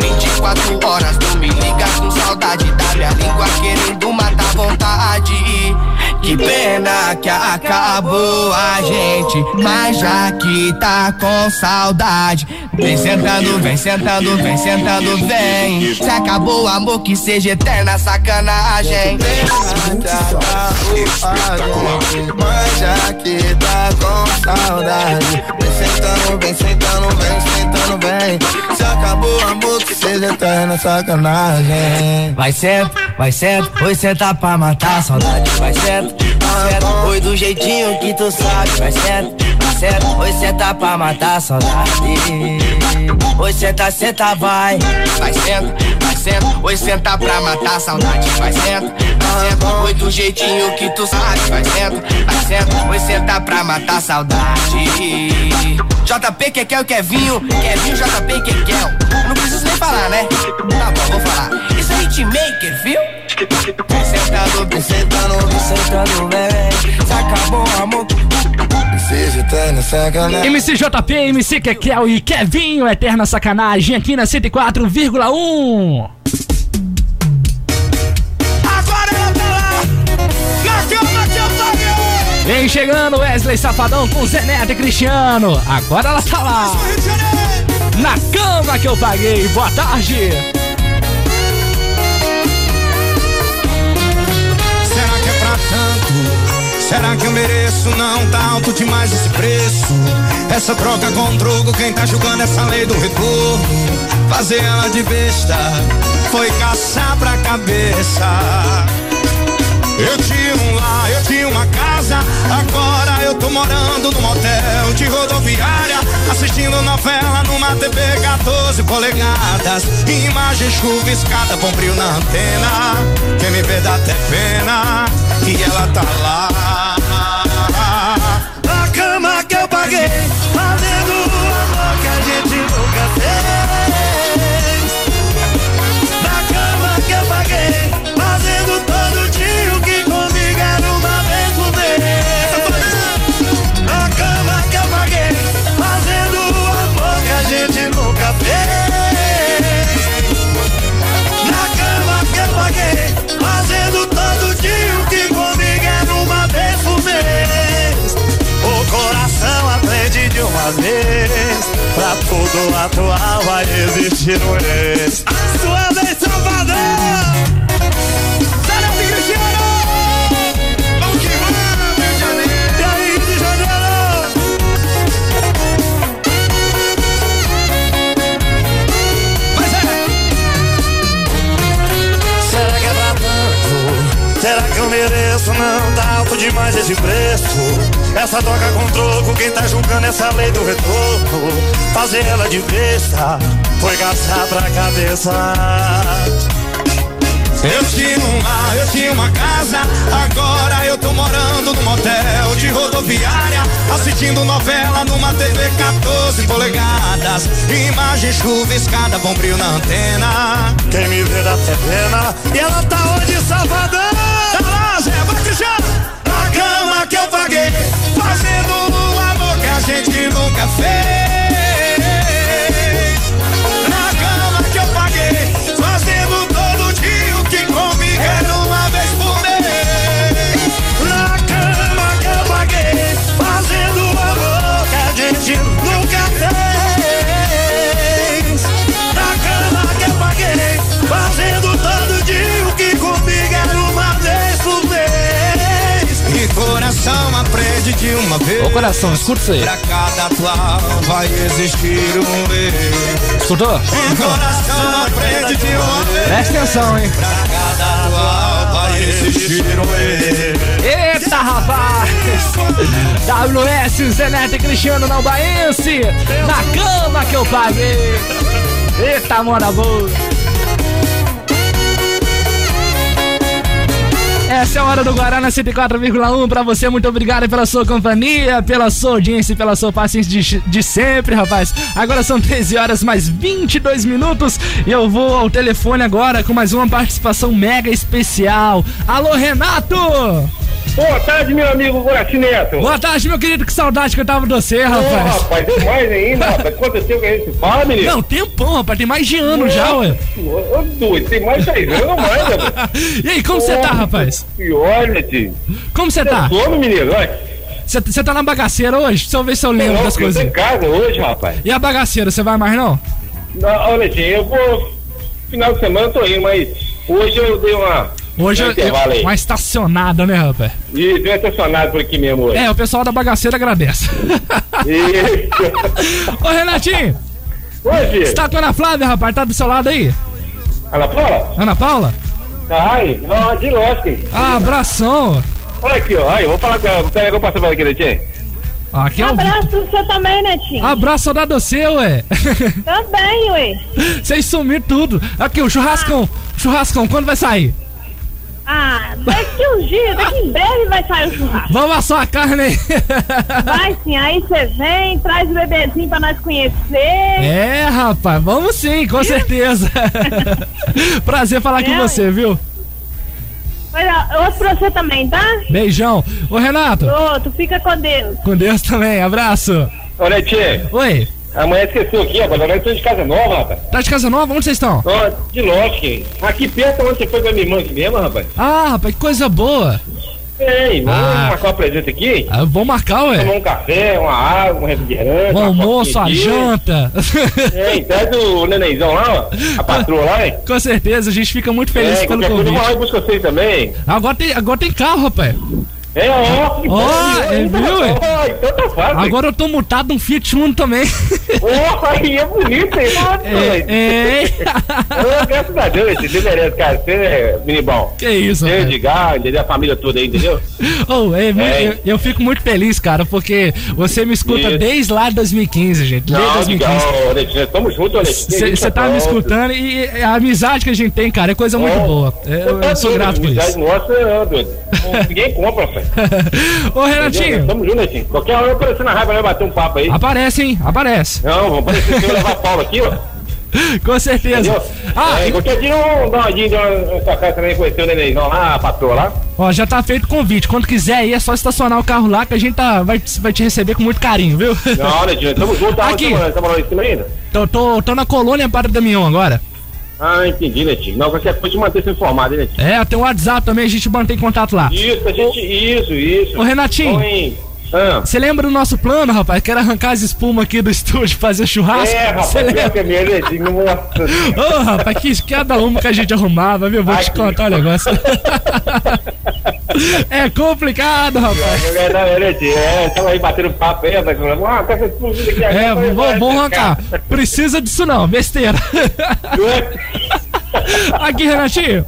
24 horas tu me liga com saudade da minha língua, querendo matar vontade. Que pena que acabou a gente, mas já que tá com saudade. Vem sentando, vem sentando, vem sentando, vem. Se acabou o amor, que seja eterna sacanagem. Mas já que tá com saudade sentando, vem sentando, vem sentando, vem Se acabou amor, que seja eterna sacanagem. Vai certo, vai certo, oi senta pra matar a saudade. Vai certo, vai certo, oi do jeitinho que tu sabe. Vai certo, vai certo, oi senta pra matar a saudade. Oi senta, senta, vai. Vai certo, vai certo, oi senta pra matar a saudade. Vai certo, vai certo, oi do jeitinho que tu sabe. Vai certo, vai certo, oi senta pra matar a saudade. JP, Kekel, Kevinho, Kevinho, JP, Kekel. Não preciso nem falar, né? Tá bom, vou falar. Isso é hitmaker, viu? Vem sentando, vem sentando, vem sentando, bebê. Se acabou, amor. Que seja eterna sacanagem. MC JP, MC Kekel e Kevinho, eterna sacanagem aqui na 104,1. Vem chegando Wesley Safadão com Zé Neto e Cristiano. Agora ela tá lá. Na cama que eu paguei. Boa tarde. Será que é pra tanto? Será que eu mereço? Não tá alto demais esse preço. Essa troca com drogo, quem tá julgando essa lei do retorno? Fazer ela de besta foi caçar pra cabeça. Eu tinha um lar, eu tinha uma casa, agora eu tô morando num motel de rodoviária, assistindo novela numa TV 14 polegadas, imagem chuviscada, bom brilho na antena, quem me vê dá até pena, e ela tá lá. Na cama que eu paguei, vez, pra tudo atual vai existir um ex. A sua vez, Salvador! Mereço? Não tá alto demais esse preço. Essa troca com troco, quem tá julgando essa lei do retorno? Fazer ela de besta foi gastar pra cabeça. Eu tinha um lar, eu tinha uma casa, agora eu tô morando num motel de rodoviária, assistindo novela numa TV 14 polegadas, imagem chuviscada, bom brilho na antena. Quem me vê dá até pena, e ela tá onde, Salvador? Na cama que eu paguei, fazendo o amor que a gente nunca fez. De uma vez. Ô coração, escuta isso aí. Pra cada atual vai existir um. Escutou? Coração aprende de uma vez. Presta atenção, hein? Pra cada atual vai existir um ex. Eita, rapaz! WS, Zé Neto e Cristiano Naubaense! Na cama que eu paguei! Eita, moda boa! Essa é a hora do Guarana 104,1 pra você. Muito obrigado pela sua companhia, pela sua audiência e pela sua paciência de, de sempre, rapaz. Agora são 13 horas mais 22 minutos e eu vou ao telefone agora com mais uma participação mega especial. Alô, Renato! Boa tarde, meu amigo Guaraci Neto. Boa tarde, meu querido. Que saudade que eu tava de você, Ô, rapaz. rapaz, tem mais ainda, rapaz. Quanto tempo que a gente fala, menino? Não, tempão, rapaz. Tem mais de ano já, ué. Ô, doido, tem mais de 10 anos mais, rapaz. E aí, como você tá, rapaz? E olha, tio. Como você tá? Some, menino, olha. Você tá na bagaceira hoje? Deixa eu ver se eu lembro Não, das eu tô coisas. em casa hoje, rapaz. E a bagaceira, você vai mais não? Não, olha, tio, eu vou. Final de semana eu tô indo, mas hoje eu dei uma. Hoje um eu, uma estacionada, né, rapaz? E deu estacionado por aqui mesmo hoje. É, o pessoal da bagaceira agradece. Isso. Ô, Renatinho, Oi, filho. Você tá com a Ana Flávia, rapaz? Tá do seu lado aí? Ana Paula? Ana Paula? Ai, de lógico. Ah, abração. Olha aqui, ó. Aí, vou falar com ela. Peraí eu passo pra aqui, Netinho. Aqui é o Abraço pro você também, Netinho. Abraço saudade seu, ué. Também, ué. Vocês sumiram tudo. Aqui, o churrascão. Churrascão, quando vai sair? Ah, daqui uns dias, daqui em breve vai sair o churrasco. Vamos assar a carne aí. Vai sim, aí você vem, traz o bebezinho pra nós conhecer. É, rapaz, vamos sim, com certeza. Prazer falar com É, você, viu? Olha, outro pra você também, tá? Beijão. Ô, Renato, Outro, fica com Deus. com Deus também, abraço. Ô, Netinho. Oi, Amanhã esqueceu aqui, rapaz. Agora eu tô de casa nova, rapaz. tá de casa nova? Onde vocês estão? Ó, de lógico. Aqui perto onde você foi com a minha irmã aqui mesmo, rapaz. Ah, rapaz, que coisa boa. Ei, vamos Ah. marcar uma presença aqui? Ah, vou marcar, Tomar ué. um café, uma água, um refrigerante. O uma almoço, a janta. É, traz o nenenzão lá, ó. A patroa lá, hein? Com certeza, a gente fica muito feliz é, pelo qualquer coisa eu vou lá e convite. busco vocês também. Agora tem, agora tem carro, rapaz. É, ó. Ó, é, viu, ué? Ó, então tá fácil. Agora eu tô mutado num Fiat Uno também. Ó, aí é bonito, hein? Nossa, É, é. Graças a Deus, você merece, cara. Você é mini bom. Que isso, Você, rapaz. Edgar, entendeu? A família toda aí, entendeu? Oh, é, É. Eu, eu fico muito feliz, cara, porque você me escuta Isso. desde lá de 2015, gente. Desde Não, 2015. Edgar, ô, Netinho, tamo junto, Netinho. Você tá me escutando e a amizade que a gente tem, cara, é coisa muito boa. Eu, eu sou grato por Amizade isso. Nossa, é. Ninguém compra, velho. Ô, Renatinho, Tamo junto, Netinho. Qualquer hora eu aparecer na raiva, vai bater um papo aí. aparece, hein? Aparece. Não, vamos aparecer aqui, eu levar Paulo aqui, ó. Com certeza. Entendeu? Ah, é, qualquer dia eu dou uma dia na sua casa também, conhecer o nenenzão lá, a patroa lá. Ó, já tá feito o convite. Quando quiser aí, é só estacionar o carro lá que a gente tá, vai, vai te receber com muito carinho, viu? Não, Netinho, tamo junto, tá? Aqui. Tá morando em cima ainda? Tô, tô, tô na colônia Padre Damião agora. Ah, entendi, Netinho. Não, qualquer coisa te manter se informado, hein, Netinho. É, tem o WhatsApp também, a gente mantém contato lá. Isso, a gente, isso, isso. Ô, Renatinho. Põe- Ah. Você lembra do nosso plano, rapaz? Que era arrancar as espumas aqui do estúdio, fazer churrasco? É, rapaz, Cê lembra? que é Netinho. Nossa. Ô, rapaz, que cada uma que a gente arrumava, viu? Vou Ai, te contar o negócio. é complicado, rapaz. É é, Netinho. É, tamo aí batendo papo aí. Ah, tá É, vamos vai- arrancar. Precisa disso não, besteira. Aqui, Renatinho.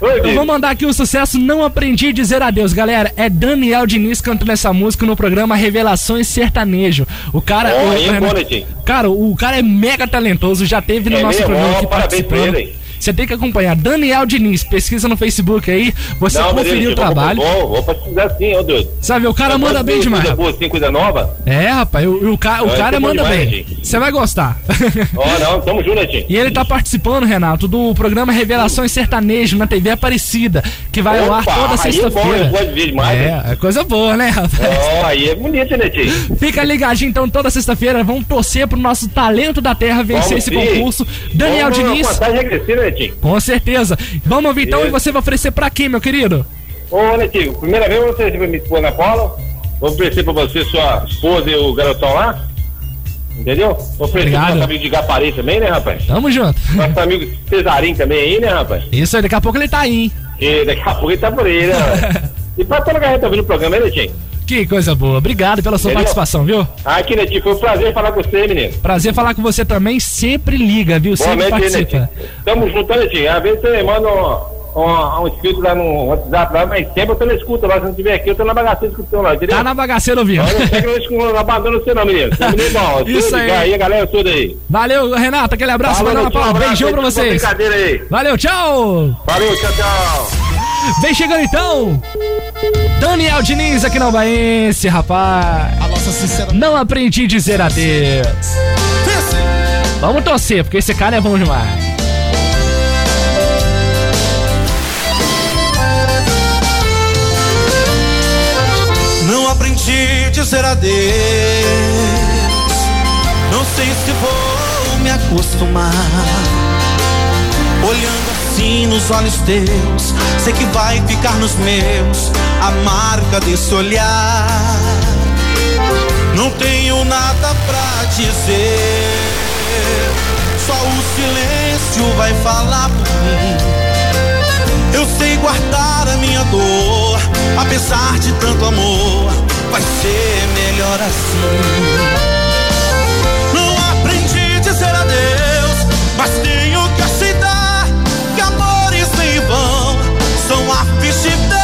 Oi, Eu vou mandar aqui o sucesso Não Aprendi a Dizer Adeus, galera. É Daniel Diniz cantando essa música no programa Revelações Sertanejo. O cara. Ó, o- é cara, o cara é mega talentoso, já teve no É nosso mesmo? programa aqui parabéns pra participando. ele. Você tem que acompanhar Daniel Diniz, pesquisa no Facebook aí, você Não, conferir o trabalho. Vou, vou precisar sim, ô doido. Sabe, o cara Eu manda bem de demais. Coisa boa assim, coisa nova. É, rapaz, o, o, ca- o cara bom manda demais, bem. gente. Você vai gostar. Ó, não, tamo junto, Netinho. E ele tá participando, Renato, do programa Revelações Sertanejo na TV Aparecida, que vai ao ar Opa, toda é bom, sexta-feira. É, é coisa boa, né, rapaz? Ó, aí é bonito, hein, Netinho. Fica ligadinho então toda sexta-feira. Vamos torcer pro nosso talento da terra vencer Vamos esse sim. concurso. Daniel Vamos Diniz. regressiva, Netinho. Com certeza. Vamos ouvir então e você vai oferecer pra quem, meu querido? Ô, Netinho, primeira vez você recebeu minha esposa Paula. Vou oferecer pra você, sua esposa e o garotão lá. Entendeu? Vou oferecer Obrigado. pro nosso amigo de Gaparei também, né, rapaz? Tamo junto. Nosso amigo Cesarinho também aí, né, rapaz? Isso aí, daqui a pouco ele tá aí, hein? E daqui a pouco ele tá por aí, né? rapaz? e pra a galera que tá ouvindo o programa, hein, Netinho? Que coisa boa. Obrigado pela sua participação, viu? Aqui, Netinho, foi um prazer falar com você, menino. Prazer falar com você também. Sempre liga, viu? Sempre participa. Tamo junto, né, Netinho? Às vezes você manda um, um, um escrito lá no WhatsApp, lá, mas sempre eu tô na escuta lá. Se não tiver aqui, eu tô na bagaceira escutando lá? Tá na bagaceira ouvindo. Olha, não pega isso, não abandona você não, menino. Você é menino bom. Isso aí. aí. a galera toda aí. Valeu, Renato. Aquele abraço. Falou, Valeu, tchau, abraço Beijão pra vocês. Brincadeira aí. Valeu, tchau. Valeu, tchau, tchau. Vem chegando então. Daniel Diniz aqui na Baense, rapaz. A nossa sincera. Não aprendi a dizer adeus. Vamos torcer, porque esse cara é bom demais. Não aprendi a dizer adeus. Não sei se vou me acostumar. Olhando assim nos olhos teus, sei que vai ficar nos meus a marca desse olhar. Não tenho nada pra dizer, só o silêncio vai falar por mim. Eu sei guardar a minha dor, apesar de tanto amor, vai ser melhor assim. Não aprendi a dizer adeus. cicatriz. Şimdi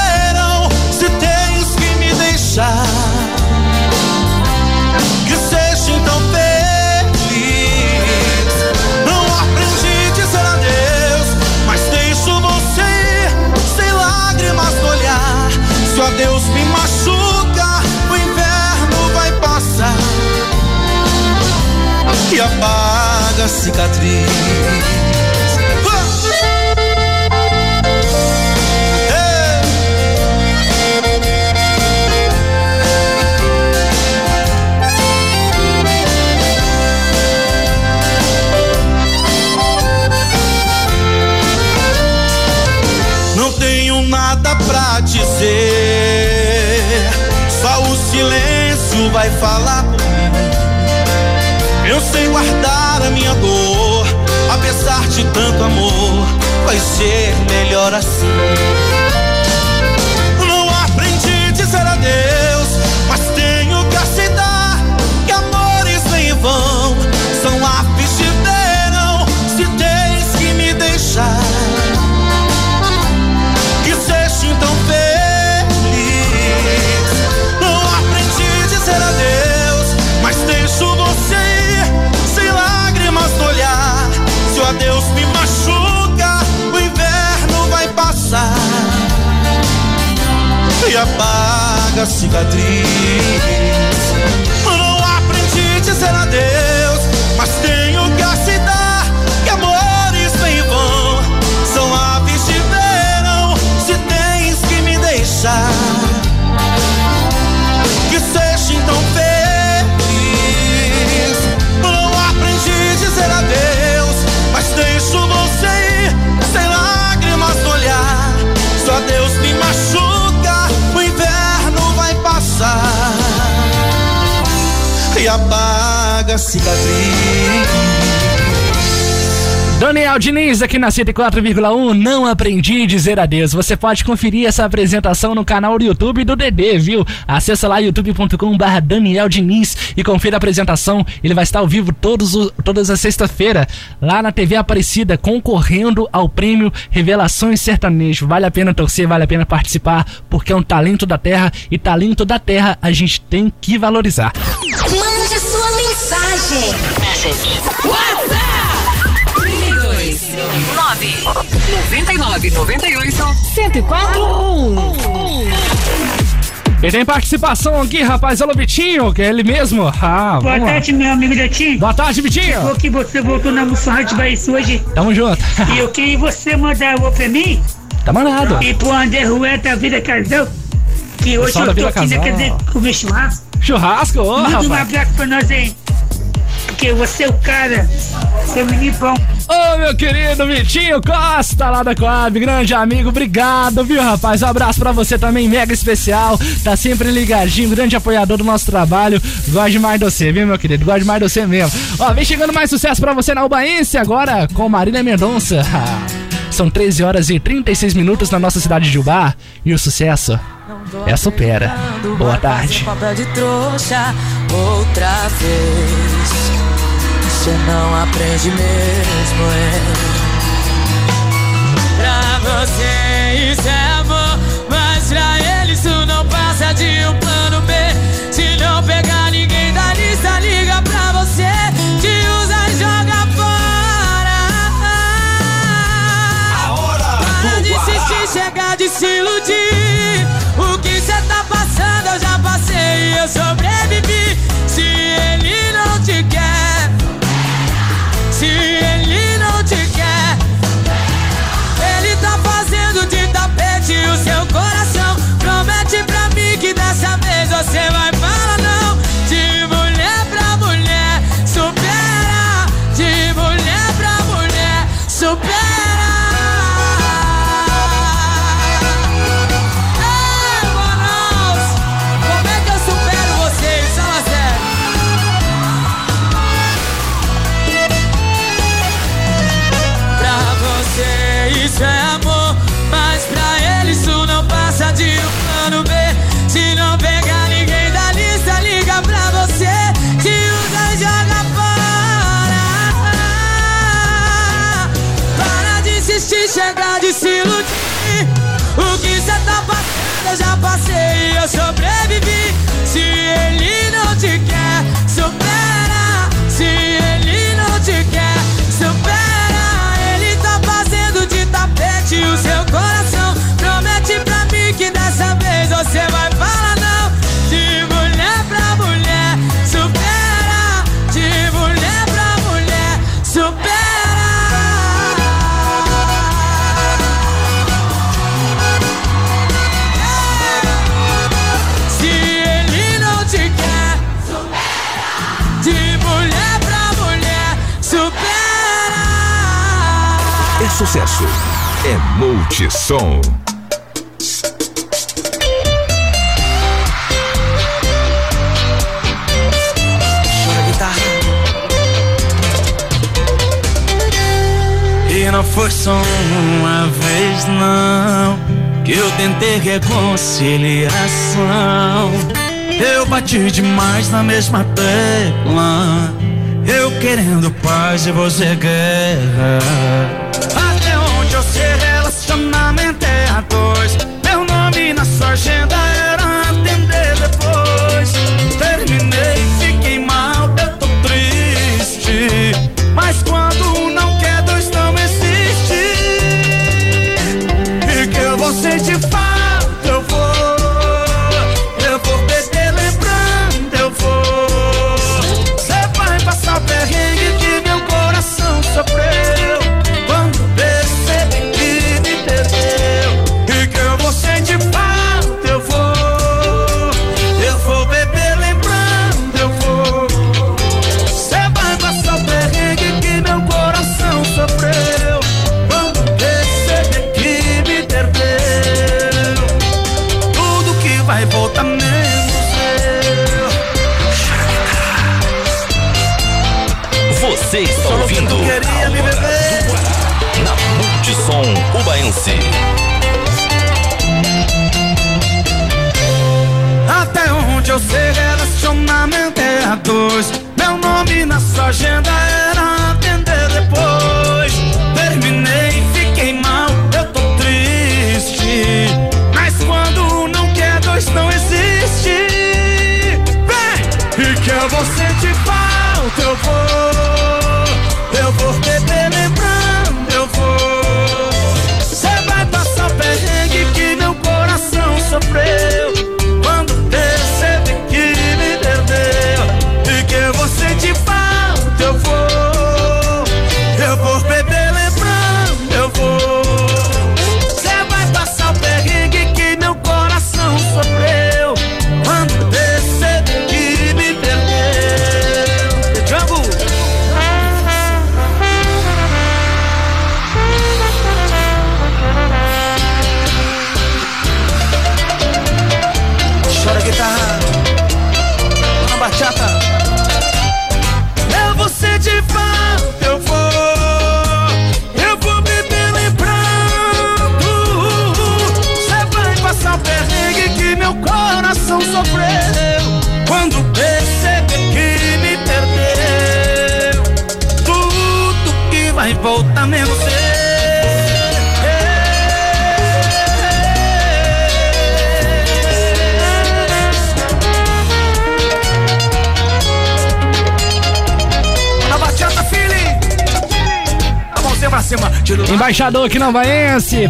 na 104,1, não aprendi a dizer adeus. Você pode conferir essa apresentação no canal do YouTube do DD, viu? Acesse lá youtube.com barra Daniel Diniz e confira a apresentação. Ele vai estar ao vivo todos o- todas as sexta-feira lá na TV Aparecida, concorrendo ao prêmio Revelações Sertanejo. Vale a pena torcer, vale a pena participar, porque é um talento da terra e talento da terra a gente tem que valorizar. Mande sua mensagem. Message. WhatsApp. 32 9 99 98 1041. E tem participação aqui, rapaz. Alô, Vitinho, que é ele mesmo. Ah, Boa vamos lá. tarde, meu amigo Jatinho. Boa tarde, Vitinho. Falou que você voltou na Mussorrante Bahia hoje. Tamo junto. E eu queria você mandar alô pra mim. Tá mandado. E pro André Rué da Vida Casal. Que hoje eu tô aqui na casa comer churrasco. Churrasco, ô, Manda um rapaz. abraço pra nós aí. Porque você é o cara. Seu menino bom. Ô, meu querido Vitinho Costa, lá da Coab, grande amigo, obrigado, viu, rapaz? Um abraço pra você também, mega especial, tá sempre ligadinho, grande apoiador do nosso trabalho. Gosto demais de você, viu, meu querido? Gosto demais de você mesmo. Ó, vem chegando mais sucesso pra você na Ubaense agora com Marília Mendonça. São 13 horas e 36 minutos na nossa cidade de Ubá e o sucesso é supera. Boa tarde. outra vez. Você não aprende mesmo, é. Pra você isso é amor, mas pra ele isso não passa de um plano B. Se não pegar ninguém da lista, liga pra você, te usa e joga fora. Para de insistir, chega de se iludir. O que cê tá passando eu já passei e eu sobrevivi. Se sucesso. É Multissom. E não foi só uma vez, não, que eu tentei reconciliação. Eu bati demais na mesma tecla. Eu querendo paz e você guerra. Dois. Meu nome na sua agenda era dois. Meu nome na sua agenda Embaixador que não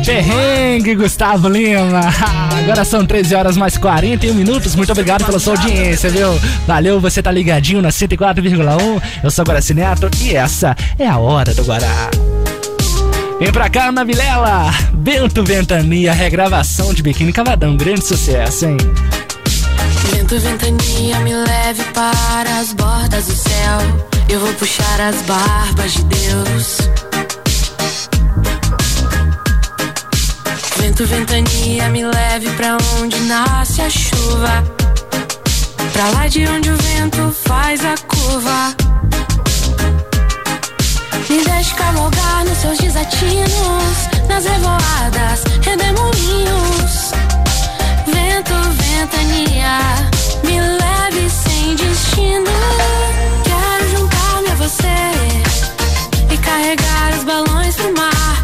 perrengue Gustavo Lima. Agora são 13 horas mais 41 minutos. Muito obrigado pela sua audiência, viu? Valeu, você tá ligadinho na 104,1. Eu sou Guaraci Neto e essa é a hora do Guará. Vem pra cá, Ana Vilela. Bento Ventania, regravação de Biquíni Cavadão. Grande sucesso, hein? Vento, ventania, me leve para as bordas do céu. Eu vou puxar as barbas de Deus. Vento, ventania, me leve pra onde nasce a chuva. Pra lá de onde o vento faz a curva. Me deixe cavalgar nos seus desatinos, nas revoadas, redemoinhos. Vento, ventania, me leve sem destino. Quero juntar-me a você e carregar os balões pro mar.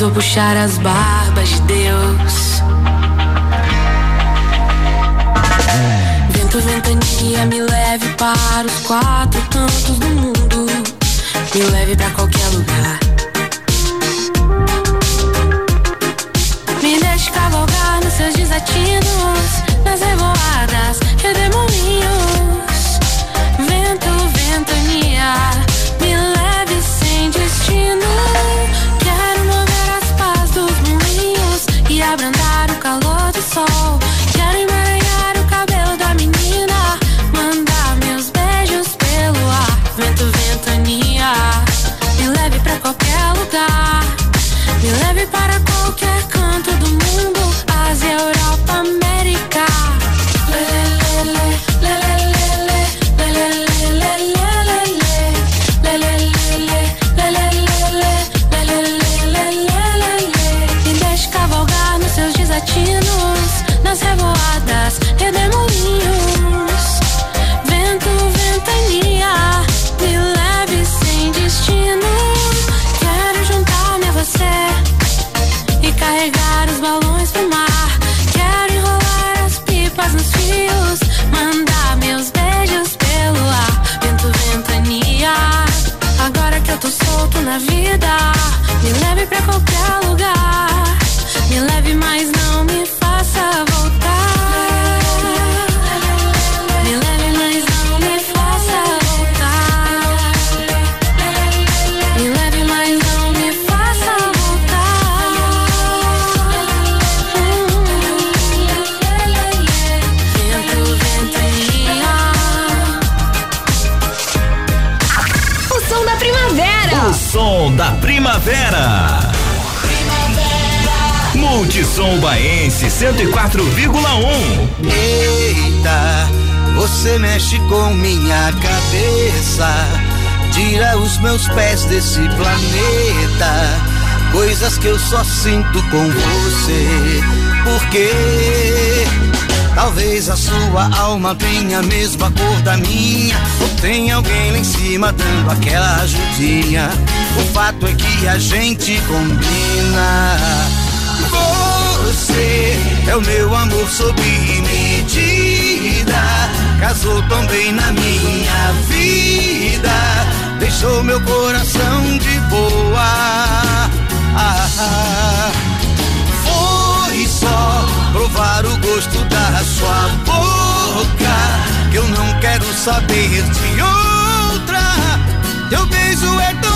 vou puxar as barbas de Deus. Vento, ventania, me leve para os quatro cantos do mundo. Me leve pra qualquer Multissom Baense 104,1. Eita, você mexe com minha cabeça. Tira os meus pés desse planeta. Coisas que eu só sinto com você. Porque talvez a sua alma tenha a mesma cor da minha. Ou tem alguém lá em cima dando aquela ajudinha. O fato é que a gente combina. Você é o meu amor sob medida. Casou tão bem na minha vida. Deixou meu coração de boa. Foi só provar o gosto da sua boca. Que eu não quero saber de outra. Teu beijo é tão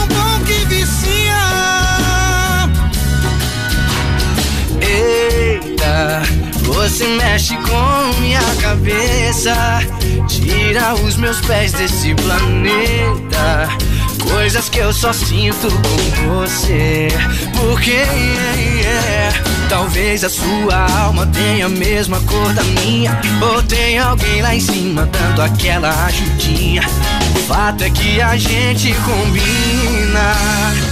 Você mexe com minha cabeça. Tira os meus pés desse planeta. Coisas que eu só sinto com você. Porque é, talvez a sua alma tenha a mesma cor da minha. Ou tem alguém lá em cima dando aquela ajudinha. O fato é que a gente combina.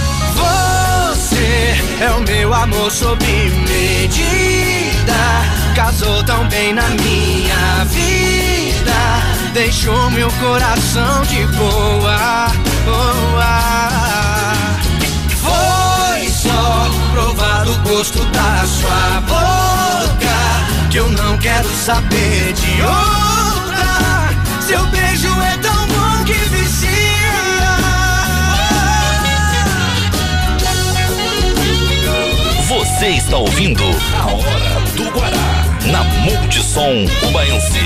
É o meu amor sob medida. Casou tão bem na minha vida. Deixou meu coração de boa. boa. Foi só provar o gosto da sua boca. Que eu não quero saber de outra. Seu beijo é tão bom que vicia. Você está ouvindo a Hora do Guará na Multissom Ubaense.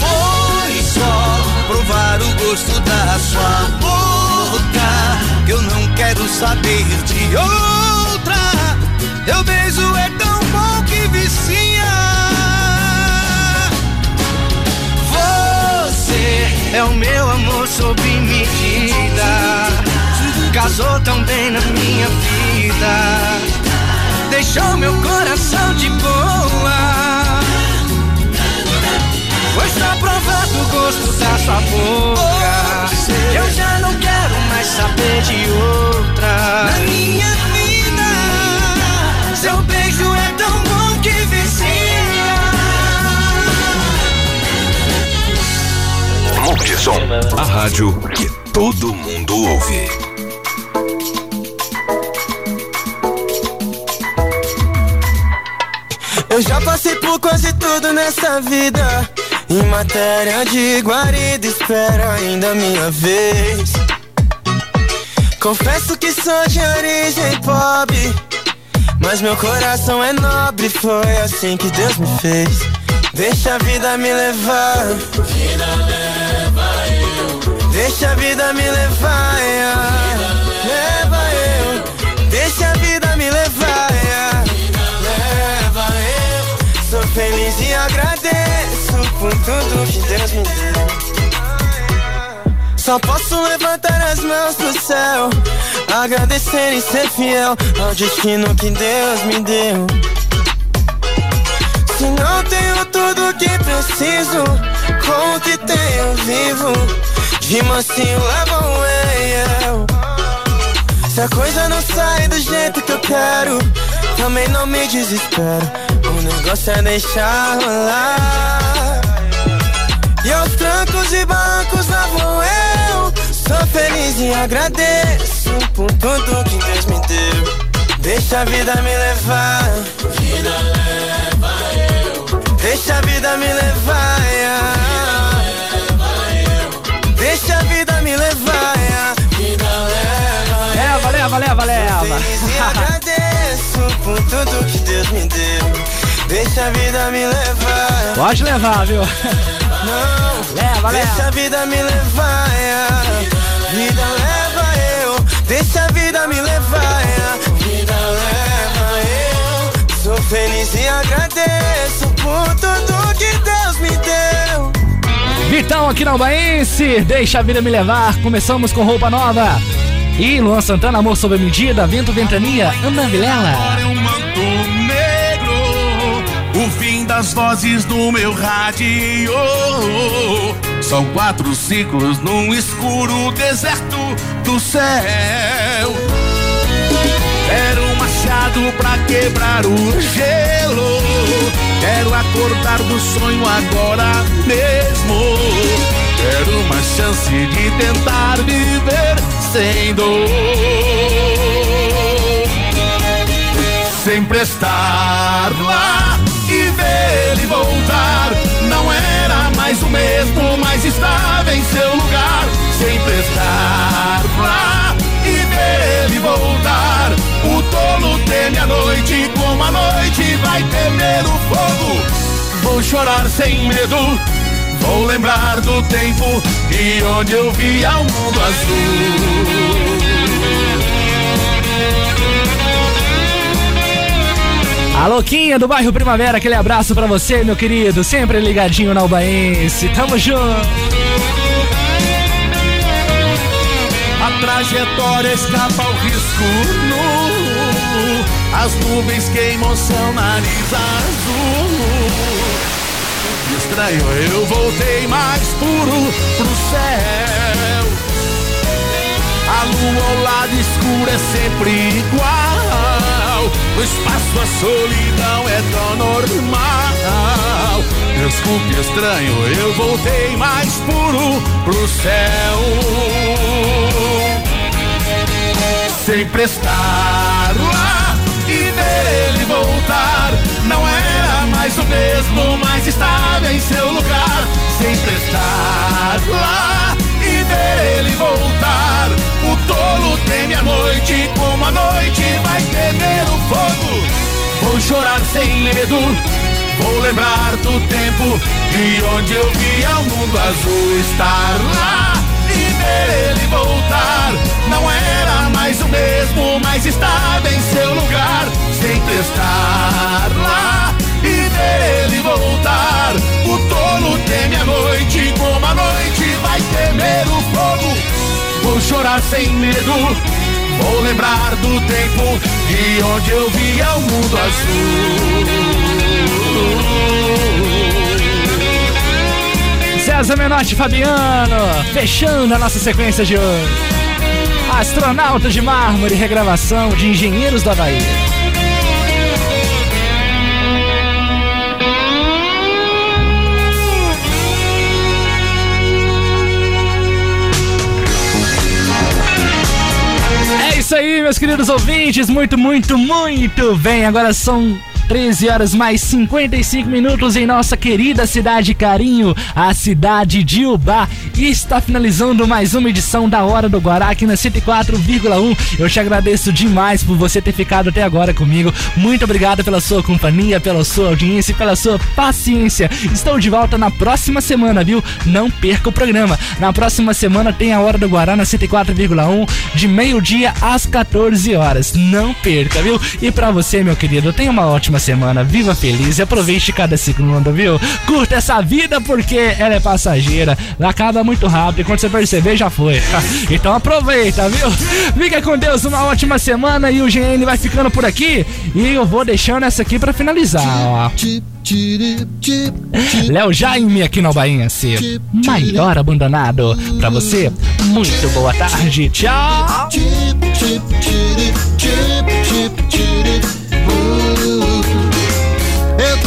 Foi só provar o gosto da sua boca. Que eu não quero saber de outra. Teu beijo é tão bom que vicia. É o meu amor sob medida. Casou tão bem na minha vida. Deixou meu coração de boa. Foi só provar do gosto da sua boca. Eu já não quero mais saber de outra. Na minha vida, seu beijo Multissom, a rádio que todo mundo ouve. Eu já passei por quase tudo nessa vida. Em matéria de guarida, espero ainda a minha vez. Confesso que sou de origem pobre. Mas meu coração é nobre, foi assim que Deus me fez. Deixa a vida me levar. Vida leva. Deixa a vida me levar. yeah. Leva eu. Deixa a vida me levar. yeah. Leva eu. Sou feliz e agradeço por tudo que Deus me deu. Só posso levantar as mãos pro céu, agradecer e ser fiel ao destino que Deus me deu. Se não tenho tudo que preciso, com o que tenho vivo, de mansinho levam eu. Se a coisa não sai do jeito que eu quero, também não me desespero. O negócio é deixar rolar. E aos trancos e bancos lá vou eu. Sou feliz e agradeço por tudo que Deus me deu. Deixa a vida me levar. Vida leva eu. Deixa a vida me levar. Deixa por tudo que Deus me deu. Deixa a vida me levar. Pode levar, viu? Não, Leva, deixa leva. a vida me levar. Vida leva eu. Deixa a vida me levar. Vida leva eu. Sou feliz e agradeço por tudo que Deus me deu. Vitão aqui na Albaense, deixa a vida me levar. Começamos com roupa nova. E Luan Santana, amor sob a medida, vento, ventania, Ana Vilela. Agora eu manto negro, o fim das vozes do meu rádio. São quatro ciclos num escuro deserto do céu. Era um machado pra quebrar o gelo. Quero acordar do sonho agora mesmo. Quero uma chance de tentar viver sem dor. Sempre estar lá e ver ele voltar. Não era mais o mesmo, mas estava em seu lugar. Sempre estar lá e ver ele voltar. O tolo teme a noite, como a noite vai temer o fogo. Vou chorar sem medo, vou lembrar do tempo e onde eu via o mundo azul. A louquinha do bairro Primavera, aquele abraço pra você, meu querido. Sempre ligadinho na Albaense. Tamo junto. A trajetória escapa ao risco nu. As nuvens queimam seu nariz azul. Estranho, eu voltei mais puro pro céu. A lua ao lado escuro é sempre igual. No espaço a solidão é tão normal. Desculpe, estranho, eu voltei mais puro pro céu. Sempre estar lá e ver ele voltar. Mais o mesmo, mas estava em seu lugar. Sempre estar lá e ver ele voltar. O tolo teme a noite, como a noite vai temer o fogo. Vou chorar sem medo, vou lembrar do tempo de onde eu via o mundo azul estar lá e ver ele voltar. Não era mais o mesmo, mas estava em seu lugar. Sempre estar lá ele voltar. O tolo teme a noite, como a noite vai temer o fogo. Vou chorar sem medo, vou lembrar do tempo de onde eu via o mundo azul. César Menotti Fabiano, fechando a nossa sequência de hoje. Astronauta de mármore, regravação de Engenheiros do Havaí. Isso aí, meus queridos ouvintes. Muito, muito, muito bem. Agora são 13 horas mais 55 minutos em nossa querida cidade Carinho, a cidade de Ubá. E está finalizando mais uma edição da Hora do Guará aqui na 104,1. Eu te agradeço demais por você ter ficado até agora comigo. Muito obrigado pela sua companhia, pela sua audiência e pela sua paciência. Estou de volta na próxima semana, viu? Não perca o programa. Na próxima semana tem a Hora do Guará na 104,1 de meio-dia às 14 horas. Não perca, viu? E para você, meu querido, tenha uma ótima ótima semana, viva feliz e aproveite cada segundo, viu? Curta essa vida porque ela é passageira, ela acaba muito rápido e quando você perceber já foi. Então aproveita, viu? Fica com Deus, uma ótima semana e o GN vai ficando por aqui e eu vou deixando essa aqui pra finalizar, ó. Léo Jaime aqui no Bainha C. Maior abandonado. Pra você, muito boa tarde. Tchau.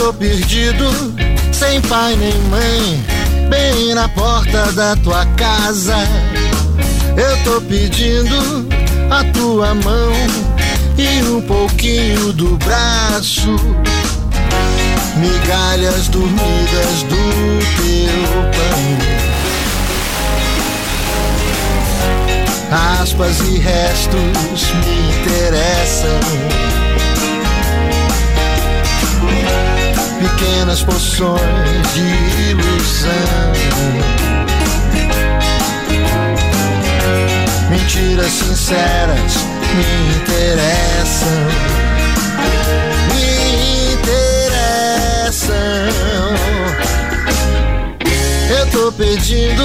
Tô perdido, sem pai nem mãe, bem na porta da tua casa. Eu tô pedindo a tua mão e um pouquinho do braço, migalhas dormidas do teu pão. Aspas e restos me interessam. Pequenas poções de ilusão. Mentiras sinceras me interessam. Me interessam. Eu tô pedindo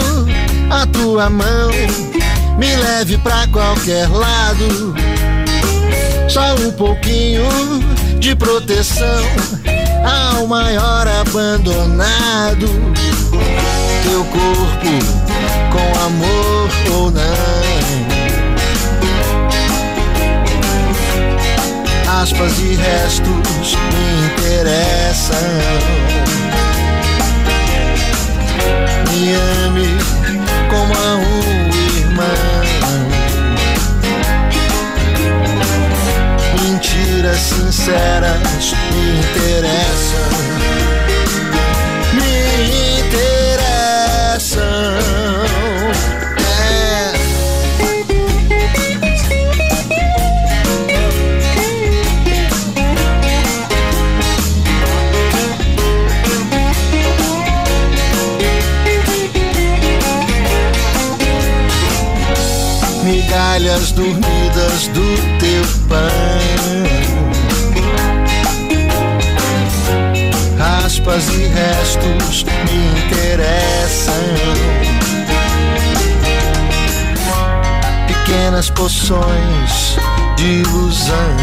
a tua mão me leve pra qualquer lado. Só um pouquinho de proteção ao maior abandonado. Teu corpo com amor ou não. Aspas e restos me interessam. Me ame como a um Mentiras sinceras me interessam. Me interessam. Migalhas dormidas do teu pão. Aspas e restos me interessam. Pequenas poções de ilusão.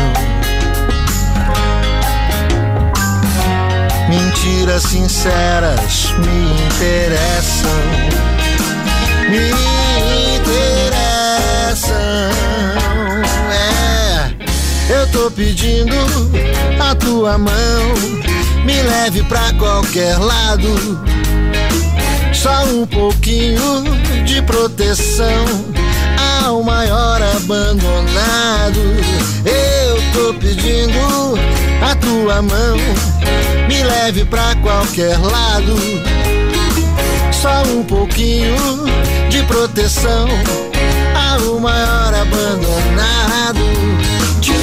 Mentiras sinceras me interessam. Me interessam. É, eu tô pedindo a tua mão. Me leve pra qualquer lado. Só um pouquinho de proteção ao maior abandonado. Eu tô pedindo a tua mão. Me leve pra qualquer lado. Só um pouquinho de proteção ao maior abandonado. Tchip,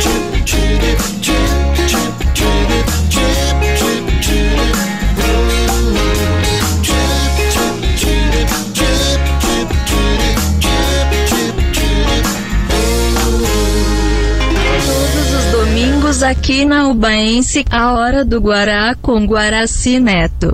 tchip, tchip, aqui na Ubaense, a hora do Guará com Guaraci Neto.